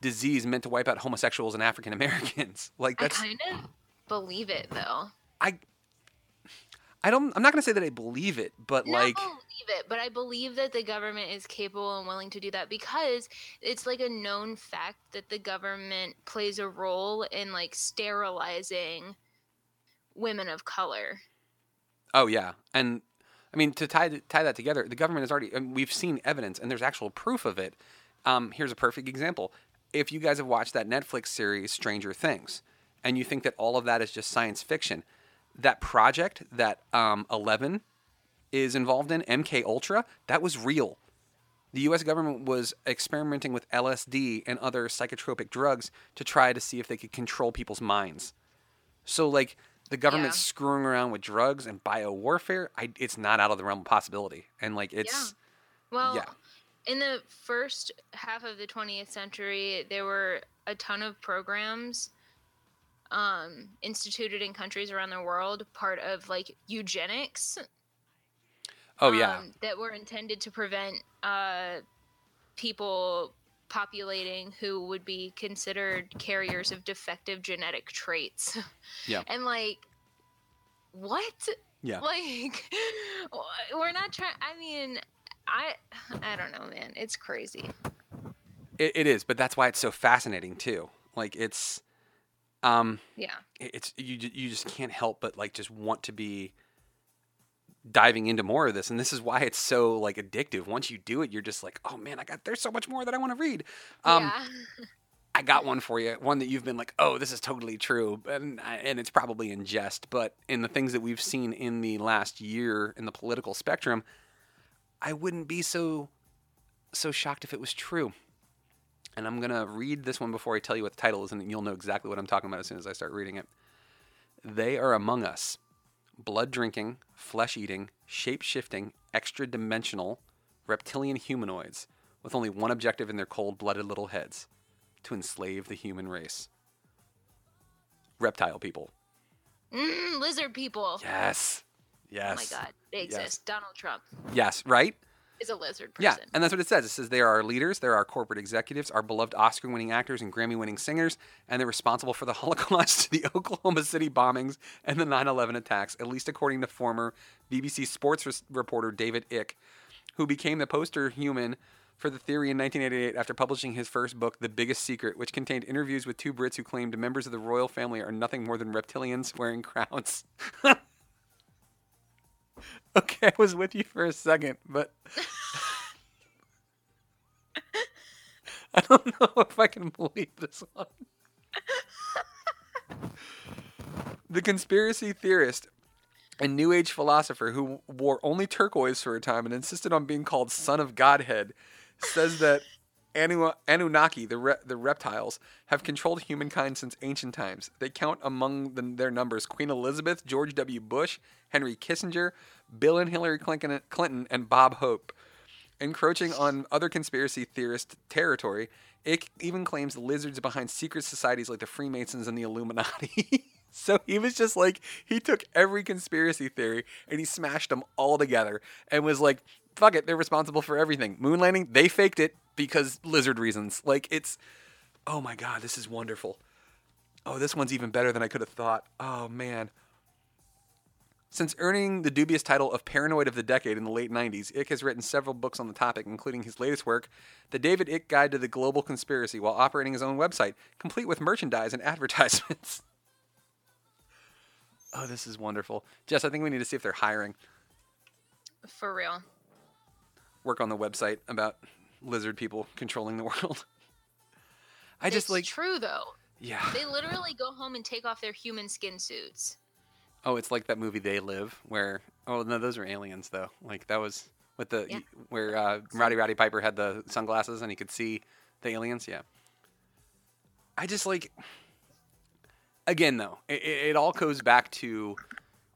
disease meant to wipe out homosexuals and African Americans? Like I that's kind of believe it though. I I don't I'm not gonna say that I believe it, but Not like believe it, but I believe that the government is capable and willing to do that because it's like a known fact that the government plays a role in like sterilizing women of color. Oh yeah, and I mean to tie tie that together, the government has already. We've seen evidence, and there's actual proof of it. Um, here's a perfect example. If you guys have watched that Netflix series Stranger Things, and you think that all of that is just science fiction, that project that um, Eleven is involved in, MK Ultra, that was real. The U.S. government was experimenting with LSD and other psychotropic drugs to try to see if they could control people's minds. So like the government's Yeah. screwing around with drugs and biowarfare, I, it's not out of the realm of possibility. And like it's Well, Yeah. in the first half of the 20th century, there were a ton of programs um, instituted in countries around the world, part of like eugenics, oh yeah, um, that were intended to prevent uh, people populating who would be considered carriers of defective genetic traits. Yeah. and like, what? yeah. Like, we're not trying. I mean, I I don't know, man. It's crazy. It, it is, but that's why it's so fascinating too. Like it's, um, Yeah. it's you you just can't help but like just want to be diving into more of this and this is why it's so like addictive once you do it you're just like oh man i got there's so much more that i want to read um yeah. I got one for you, one that you've been like, oh, this is totally true, and and it's probably in jest, but in the things that we've seen in the last year in the political spectrum, I wouldn't be so so shocked if it was true. And I'm gonna read this one before I tell you what the title is, and you'll know exactly what I'm talking about as soon as I start reading it. They are among us, blood drinking, flesh eating, shape shifting, extra dimensional, reptilian humanoids with only one objective in their cold blooded little heads to enslave the human race. Reptile people. Mm, lizard people. Yes. Yes. Oh my god, they Yes. exist. Donald Trump Yes, right? Is a lizard person. Yeah, and that's what it says. It says they are our leaders, they're our corporate executives, our beloved Oscar winning actors and Grammy winning singers, and they're responsible for the Holocaust, the Oklahoma City bombings, and the 9 11 attacks, at least according to former BBC sports res- reporter David Icke, who became the poster human for the theory in 1988 after publishing his first book, The Biggest Secret, which contained interviews with two Brits who claimed members of the royal family are nothing more than reptilians wearing crowns. okay, I was with you for a second, but I don't know if I can believe this one. the conspiracy theorist and New Age philosopher who wore only turquoise for a time and insisted on being called Son of Godhead says that Anu- Anunnaki, the, re- the reptiles, have controlled humankind since ancient times. They count among the, their numbers Queen Elizabeth, George W. Bush, Henry Kissinger, Bill and Hillary Clinton, Clinton and Bob Hope. Encroaching on other conspiracy theorist territory, it even claims lizards behind secret societies like the Freemasons and the Illuminati. so he was just like, he took every conspiracy theory and he smashed them all together and was like, fuck it, they're responsible for everything. Moon landing, they faked it because lizard reasons. Like, it's, oh my God, this is wonderful. Oh, this one's even better than I could have thought. Oh, man. Since earning the dubious title of Paranoid of the Decade in the late 90s, Icke has written several books on the topic, including his latest work, The David Icke Guide to the Global Conspiracy, while operating his own website, complete with merchandise and advertisements. oh, this is wonderful. Jess, I think we need to see if they're hiring. For real. Work on the website about lizard people controlling the world. I just it's like, true though. yeah. They literally go home and take off their human skin suits. Oh, it's like that movie They Live, where oh no, those are aliens though. Like that was with the Yeah. where uh, Roddy Roddy Piper had the sunglasses and he could see the aliens. Yeah. I just like. Again, though, it it all goes back to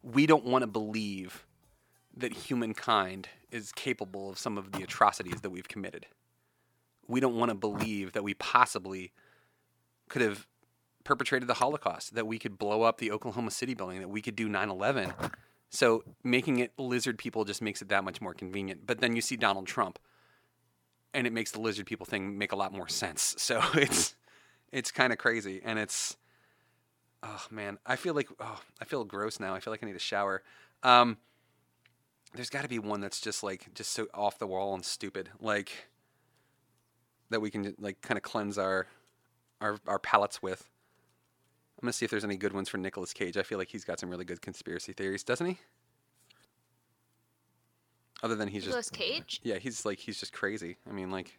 we don't want to believe that humankind is capable of some of the atrocities that we've committed. We don't want to believe that we possibly could have perpetrated the Holocaust, that we could blow up the Oklahoma City building, that we could do 9 11. So making it lizard people just makes it that much more convenient. But then you see Donald Trump, and it makes the lizard people thing make a lot more sense. So it's it's kind of crazy, and it's oh man, I feel like oh I feel gross now. I feel like I need a shower. Um, there's got to be one that's just like just so off the wall and stupid, like that we can like kind of cleanse our our our palates with. I'm gonna see if there's any good ones for Nicolas Cage. I feel like he's got some really good conspiracy theories, doesn't he? Other than he's Nicolas just Cage? yeah, he's like he's just crazy. I mean, like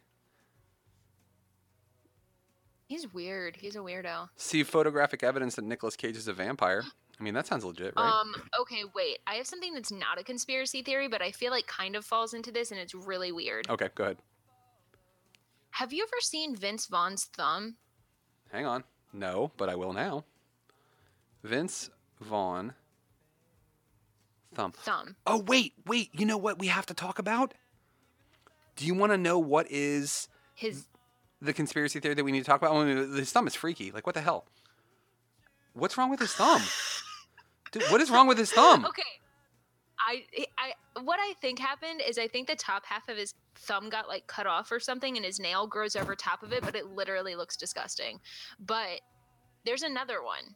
He's weird. He's a weirdo. see photographic evidence that Nicolas Cage is a vampire. I mean, that sounds legit, right? Um, okay, wait. I have something that's not a conspiracy theory, but I feel like kind of falls into this and it's really weird. okay, go ahead. Have you ever seen Vince Vaughn's thumb? Hang on. No, but I will now. Vince Vaughn. Thumb. Thumb. Oh, wait, wait. You know what we have to talk about? Do you want to know what is His the conspiracy theory that we need to talk about? I mean, his thumb is freaky. Like, what the hell? What's wrong with his thumb? Dude, what is wrong with his thumb? Okay. I I what I think happened is I think the top half of his thumb got like cut off or something and his nail grows over top of it, but it literally looks disgusting. But there's another one.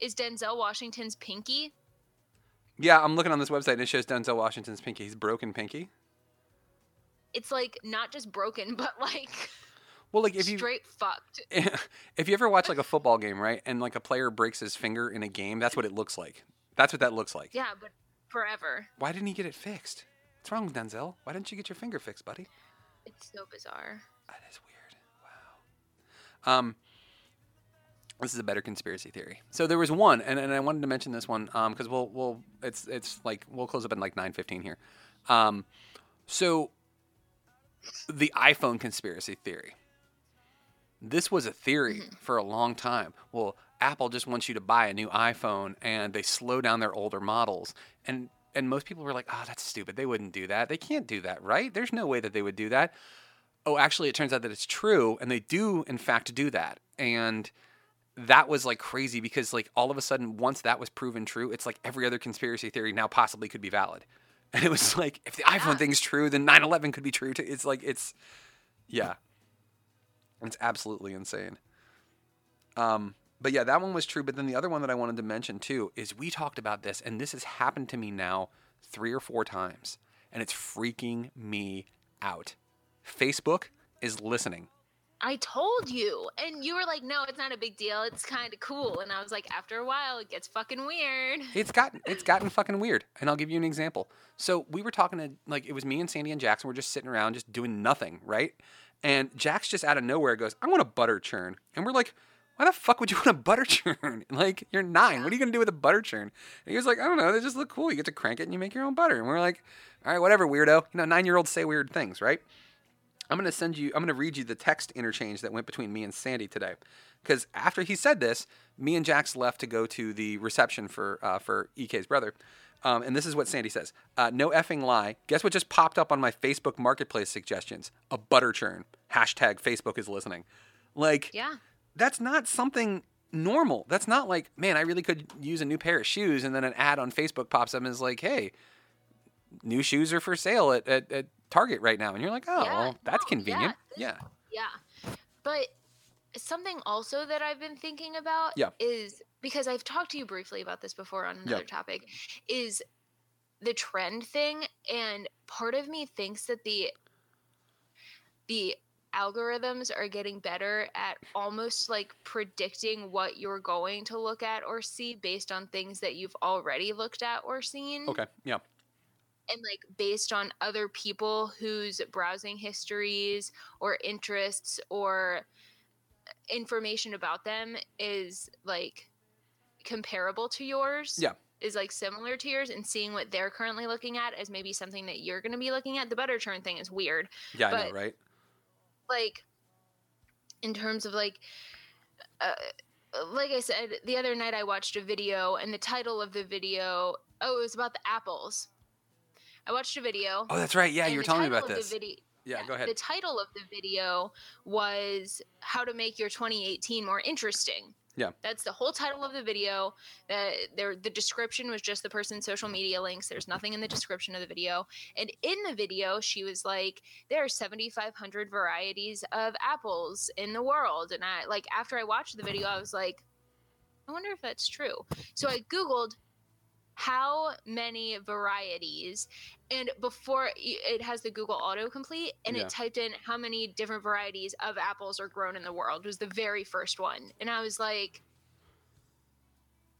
Is Denzel Washington's pinky? Yeah, I'm looking on this website and it shows Denzel Washington's pinky. He's broken pinky. It's like not just broken, but like Well, like if you straight fucked. if you ever watch like a football game, right, and like a player breaks his finger in a game, that's what it looks like. That's what that looks like. Yeah, but forever. Why didn't he get it fixed? What's wrong with Denzel? Why didn't you get your finger fixed, buddy? It's so bizarre. That is weird. Wow. Um, this is a better conspiracy theory. So there was one, and, and I wanted to mention this one because we'll we'll it's it's like we'll close up at like nine fifteen here. Um, so the iPhone conspiracy theory. This was a theory mm-hmm. for a long time. Well, Apple just wants you to buy a new iPhone, and they slow down their older models, and and most people were like, "Oh, that's stupid. They wouldn't do that. They can't do that, right? There's no way that they would do that." oh, actually, it turns out that it's true, and they do, in fact, do that. And that was like crazy because, like, all of a sudden, once that was proven true, it's like every other conspiracy theory now possibly could be valid. And it was like, if the iPhone thing's true, then 9 11 could be true too. It's like, it's, yeah. It's absolutely insane. Um, but yeah, that one was true. But then the other one that I wanted to mention too is we talked about this, and this has happened to me now three or four times, and it's freaking me out. Facebook is listening. I told you. And you were like, no, it's not a big deal. It's kind of cool. And I was like, after a while, it gets fucking weird. It's gotten it's gotten fucking weird. And I'll give you an example. So we were talking to like it was me and Sandy and Jackson. We're just sitting around just doing nothing, right? And Jax just out of nowhere goes, I want a butter churn. And we're like, why the fuck would you want a butter churn? like, you're nine. What are you gonna do with a butter churn? And he was like, I don't know, they just look cool. You get to crank it and you make your own butter. And we're like, all right, whatever, weirdo. You know, nine year olds say weird things, right? I'm going to send you, I'm going to read you the text interchange that went between me and Sandy today. Because after he said this, me and Jax left to go to the reception for, uh, for EK's brother. Um, and this is what Sandy says uh, No effing lie. Guess what just popped up on my Facebook Marketplace suggestions? A butter churn. Hashtag Facebook is listening. Like, Yeah. that's not something normal. That's not like, man, I really could use a new pair of shoes, and then an ad on Facebook pops up and is like, hey, new shoes are for sale at, at, at Target right now. And you're like, oh, Yeah, well, that's no, convenient. this- Yeah. Yeah. But something also that I've been thinking about Yeah. is because I've talked to you briefly about this before on another topic is the trend thing and part of me thinks that the the algorithms are getting better at almost like predicting what you're going to look at or see based on things that you've already looked at or seen Okay. Yeah. And like based on other people whose browsing histories or interests or information about them is like comparable to yours Yeah. is like similar to yours and seeing what they're currently looking at as maybe something that you're going to be looking at the butter churn thing is weird Yeah, I know, right? like in terms of like uh, like I said the other night I watched a video and the title of the video oh it was about the apples. I watched a video. Oh, that's right. Yeah, you were telling me about this. vide- Yeah, go ahead. The title of the video was how to make your 2018 more interesting. Yeah. That's the whole title of the video. There, the description was just the person's social media links. There's nothing in the description of the video. And in the video, she was like, "There are 7,500 varieties of apples in the world." And I like after I watched the video, I was like, "I wonder if that's true." So I googled how many varieties and before it has the google autocomplete and Yeah. it typed in how many different varieties of apples are grown in the world was the very first one and i was like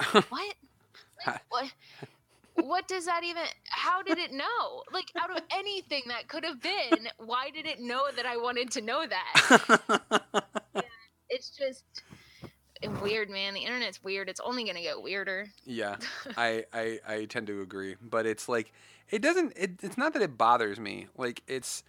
what? Like, what? What does that even how did it know? Like out of anything that could have been why did it know that i wanted to know that? It's just weird man the internet's weird it's only gonna get weirder Yeah, I, I I tend to agree, but it's like it doesn't. It, it's not that it bothers me. Like it's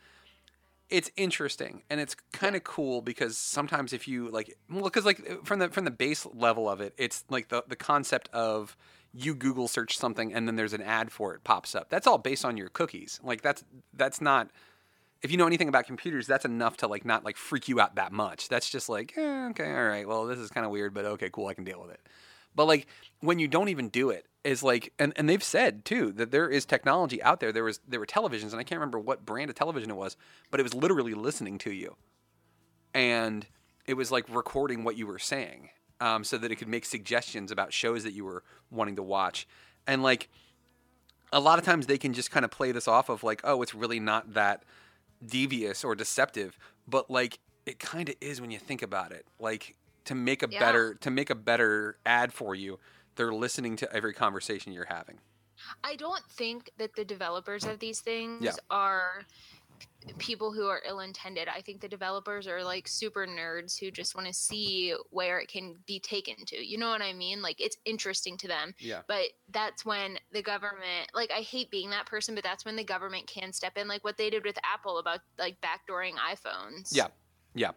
it's interesting and it's kind of cool because sometimes if you like, well, because like from the from the base level of it, it's like the the concept of you Google search something and then there's an ad for it pops up. That's all based on your cookies. Like that's that's not. If you know anything about computers, that's enough to like not like freak you out that much. That's just like, eh, okay, all right. Well, this is kind of weird, but okay, cool. I can deal with it. But like when you don't even do it is like and, and they've said too that there is technology out there. There was there were televisions and I can't remember what brand of television it was, but it was literally listening to you. And it was like recording what you were saying. Um, so that it could make suggestions about shows that you were wanting to watch. And like a lot of times they can just kind of play this off of like, oh, it's really not that devious or deceptive, but like it kind of is when you think about it. Like to make a Yeah. better to make a better ad for you, they're listening to every conversation you're having. I don't think that the developers of these things Yeah. are people who are ill-intended. I think the developers are like super nerds who just want to see where it can be taken to. You know what I mean? Like it's interesting to them. Yeah. But that's when the government, like I hate being that person, but that's when the government can step in like what they did with Apple about like backdooring iPhones. Yeah. Yeah.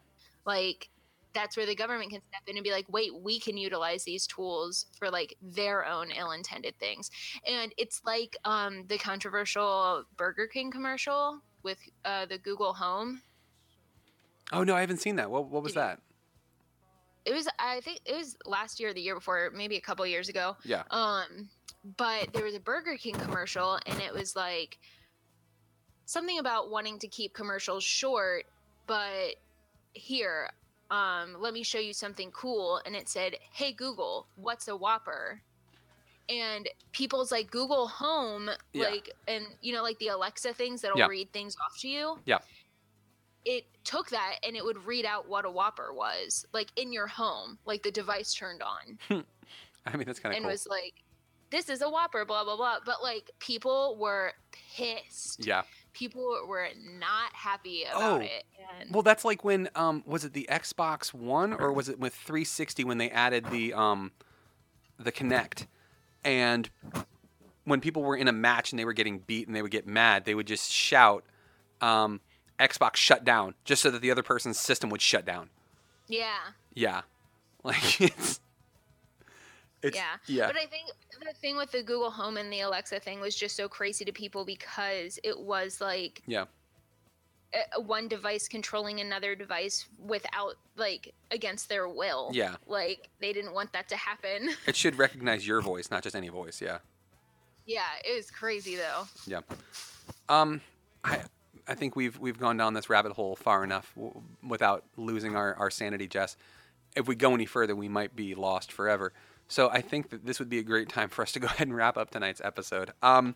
Like that's where the government can step in and be like, wait, we can utilize these tools for like their own ill-intended things. And it's like um, the controversial Burger King commercial with uh, the Google Home. Oh no, I haven't seen that. What what was Did that? It was, I think, it was last year, or the year before, maybe a couple years ago. Yeah. Um, but there was a Burger King commercial, and it was like something about wanting to keep commercials short, but here, um, let me show you something cool. And it said, "Hey Google, what's a Whopper?" And people's like Google Home, Yeah. like, and you know, like the Alexa things that'll Yeah. read things off to you. Yeah. it took that and it would read out what a Whopper was, like in your home, like the device turned on I mean, that's kind of and cool. was like, "This is a Whopper," blah blah blah. But like people were pissed. yeah. People were not happy about Oh, it. And Well, that's like when um was it the Xbox One or was it with 360 when they added the um the Kinect and when people were in a match and they were getting beat and they would get mad, they would just shout um Xbox shut down just so that the other person's system would shut down. yeah. Yeah. Like it's it's yeah. yeah. But I think the thing with the Google Home and the Alexa thing was just so crazy to people because it was like yeah. A- one device controlling another device without like against their will. Yeah. Like they didn't want that to happen. It should recognize your voice, not just any voice, yeah. yeah, it was crazy though. Yeah. Um, I I think we've we've gone down this rabbit hole far enough w- without losing our, our sanity, Jess. If we go any further, we might be lost forever. So I think that this would be a great time for us to go ahead and wrap up tonight's episode. Um,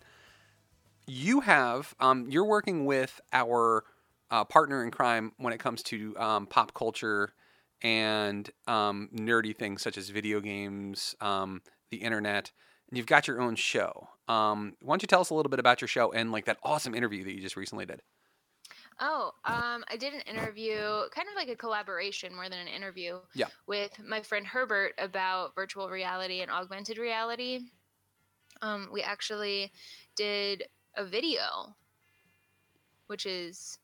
you have um, you're working with our uh, partner in crime when it comes to um, pop culture and um, nerdy things such as video games, um, the internet, and you've got your own show. Um, why don't you tell us a little bit about your show and like that awesome interview that you just recently did? Oh, um, I did an interview, kind of like a collaboration more than an interview, Yeah. with my friend Herbert about virtual reality and augmented reality. Um, we actually did a video, which is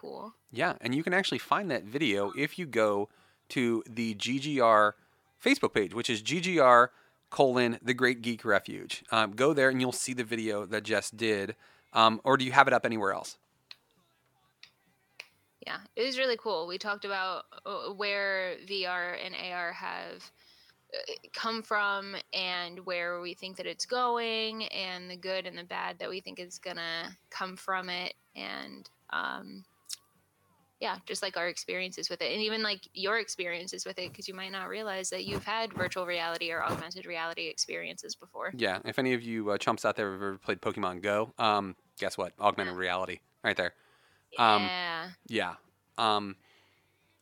cool. Yeah, and you can actually find that video if you go to the GGR Facebook page, which is GGR colon the Great Geek Refuge. Um, go there and you'll see the video that Jess did. Um, or do you have it up anywhere else? Yeah, it was really cool. We talked about uh, where VR and AR have uh, come from and where we think that it's going and the good and the bad that we think is gonna come from it and um yeah just like our experiences with it and even like your experiences with it because you might not realize that you've had virtual reality or augmented reality experiences before Yeah, if any of you uh, chumps out there have ever played Pokemon Go, um, guess what? Augmented reality, right there. Um, yeah Yeah. Um,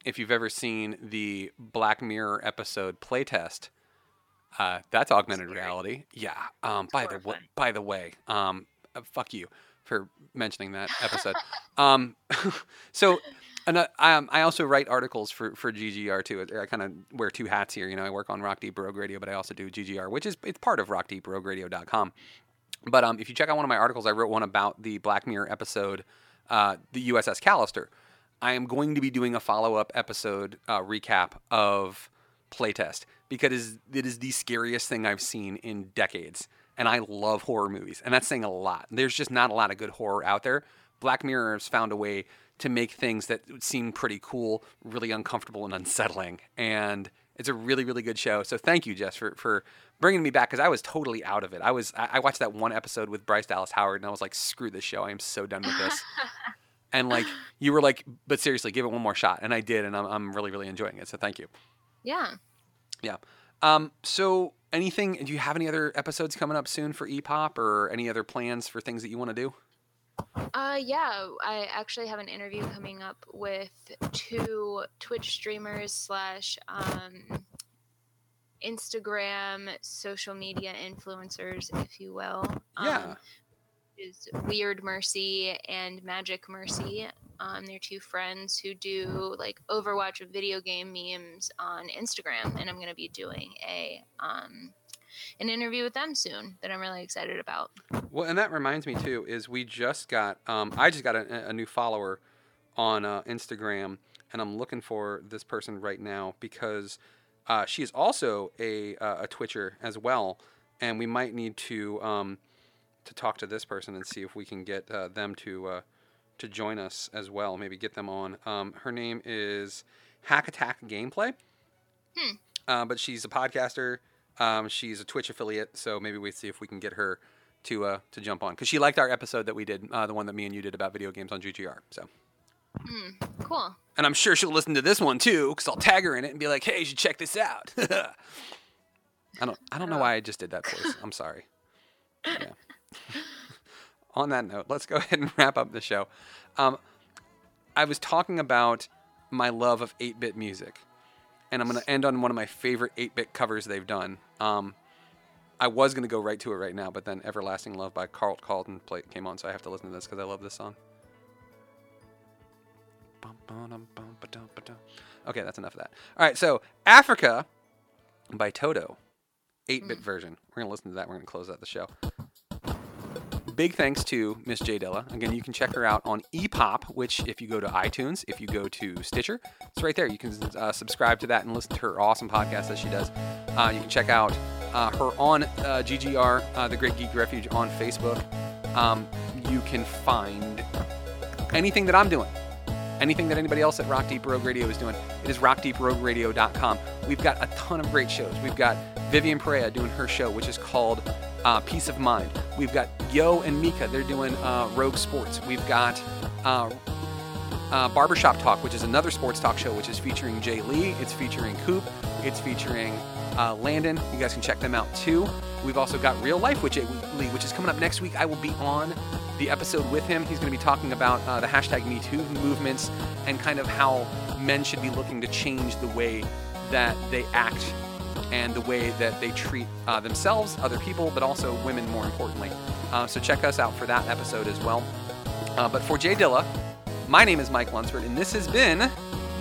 if you've ever seen the Black Mirror episode playtest, uh, that's augmented Scary. reality. Yeah. Um, by the way, by the way, um, uh, fuck you for mentioning that episode. um, so, and uh, um, I also write articles for for GGR too. I kind of wear two hats here. You know, I work on Rock Deep Rogue Radio, but I also do GGR, which is it's part of RockDeepRogueRadio.com. But um, if you check out one of my articles, I wrote one about the Black Mirror episode, uh, the USS Callister. I am going to be doing a follow up episode uh, recap of Playtest because it is the scariest thing I've seen in decades. And I love horror movies, and that's saying a lot. There's just not a lot of good horror out there. Black Mirror has found a way to make things that seem pretty cool, really uncomfortable and unsettling. And it's a really, really good show. So thank you, Jess, for, for bringing me back because I was totally out of it. I was I, I watched that one episode with Bryce Dallas Howard, and I was like, screw this show. I am so done with this. and like you were like, but seriously, give it one more shot, and I did, and I'm I'm really, really enjoying it. So thank you. yeah Yeah. Um. So anything? Do you have any other episodes coming up soon for EPOP, or any other plans for things that you want to do? Uh, yeah, I actually have an interview coming up with two Twitch streamers slash um, Instagram social media influencers, if you will. Yeah. Um, is Weird Mercy and Magic Mercy. Um, they're two friends who do like Overwatch video game memes on Instagram, and I'm going to be doing a um, an interview with them soon that I'm really excited about. Well, and that reminds me too is we just got um, I just got a, a new follower on uh, Instagram, and I'm looking for this person right now because uh, she is also a uh, a Twitcher as well, and we might need to um, to talk to this person and see if we can get uh, them to uh, to join us as well. Maybe get them on. Um, her name is Hack Attack Gameplay, uh, but she's a podcaster. Um, she's a Twitch affiliate, so maybe we see if we can get her to uh, to jump on because she liked our episode that we did, uh, the one that me and you did about video games on GGR. So, Cool. and I'm sure she'll listen to this one too because I'll tag her in it and be like, "Hey, you should check this out." I don't I don't know why I just did that voice. I'm sorry. Yeah. on that note, let's go ahead and wrap up the show. Um, I was talking about my love of 8-bit music, and I'm going to end on one of my favorite 8-bit covers they've done. Um, I was going to go right to it right now, but then "Everlasting Love" by Carl Carlton play, came on, so I have to listen to this because I love this song. Bum, ba-dum, bum, ba-dum, ba-dum. Okay, that's enough of that. All right, so Africa by Toto, 8-bit version. We're gonna listen to that. We're gonna close out the show. Big thanks to Miss J Dilla. Again, you can check her out on Epop, which if you go to iTunes, if you go to Stitcher, it's right there. You can uh, subscribe to that and listen to her awesome podcast that she does. Uh, you can check out uh, her on uh, GGR, uh, the Great Geek Refuge, on Facebook. Um, you can find anything that I'm doing anything that anybody else at Rock Deep Rogue Radio is doing, it is rockdeeprogueradio.com. We've got a ton of great shows. We've got Vivian Perea doing her show, which is called uh, Peace of Mind. We've got Yo and Mika, they're doing uh, Rogue Sports. We've got uh, uh, Barbershop Talk, which is another sports talk show, which is featuring Jay Lee. It's featuring Coop. It's featuring uh, Landon. You guys can check them out too. We've also got Real Life with Jay Lee, which is coming up next week. I will be on the episode with him. He's going to be talking about uh, the hashtag MeToo movements and kind of how men should be looking to change the way that they act and the way that they treat uh, themselves, other people, but also women more importantly. Uh, so check us out for that episode as well. Uh, but for Jay Dilla, my name is Mike Lunsford, and this has been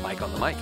Mike on the Mic.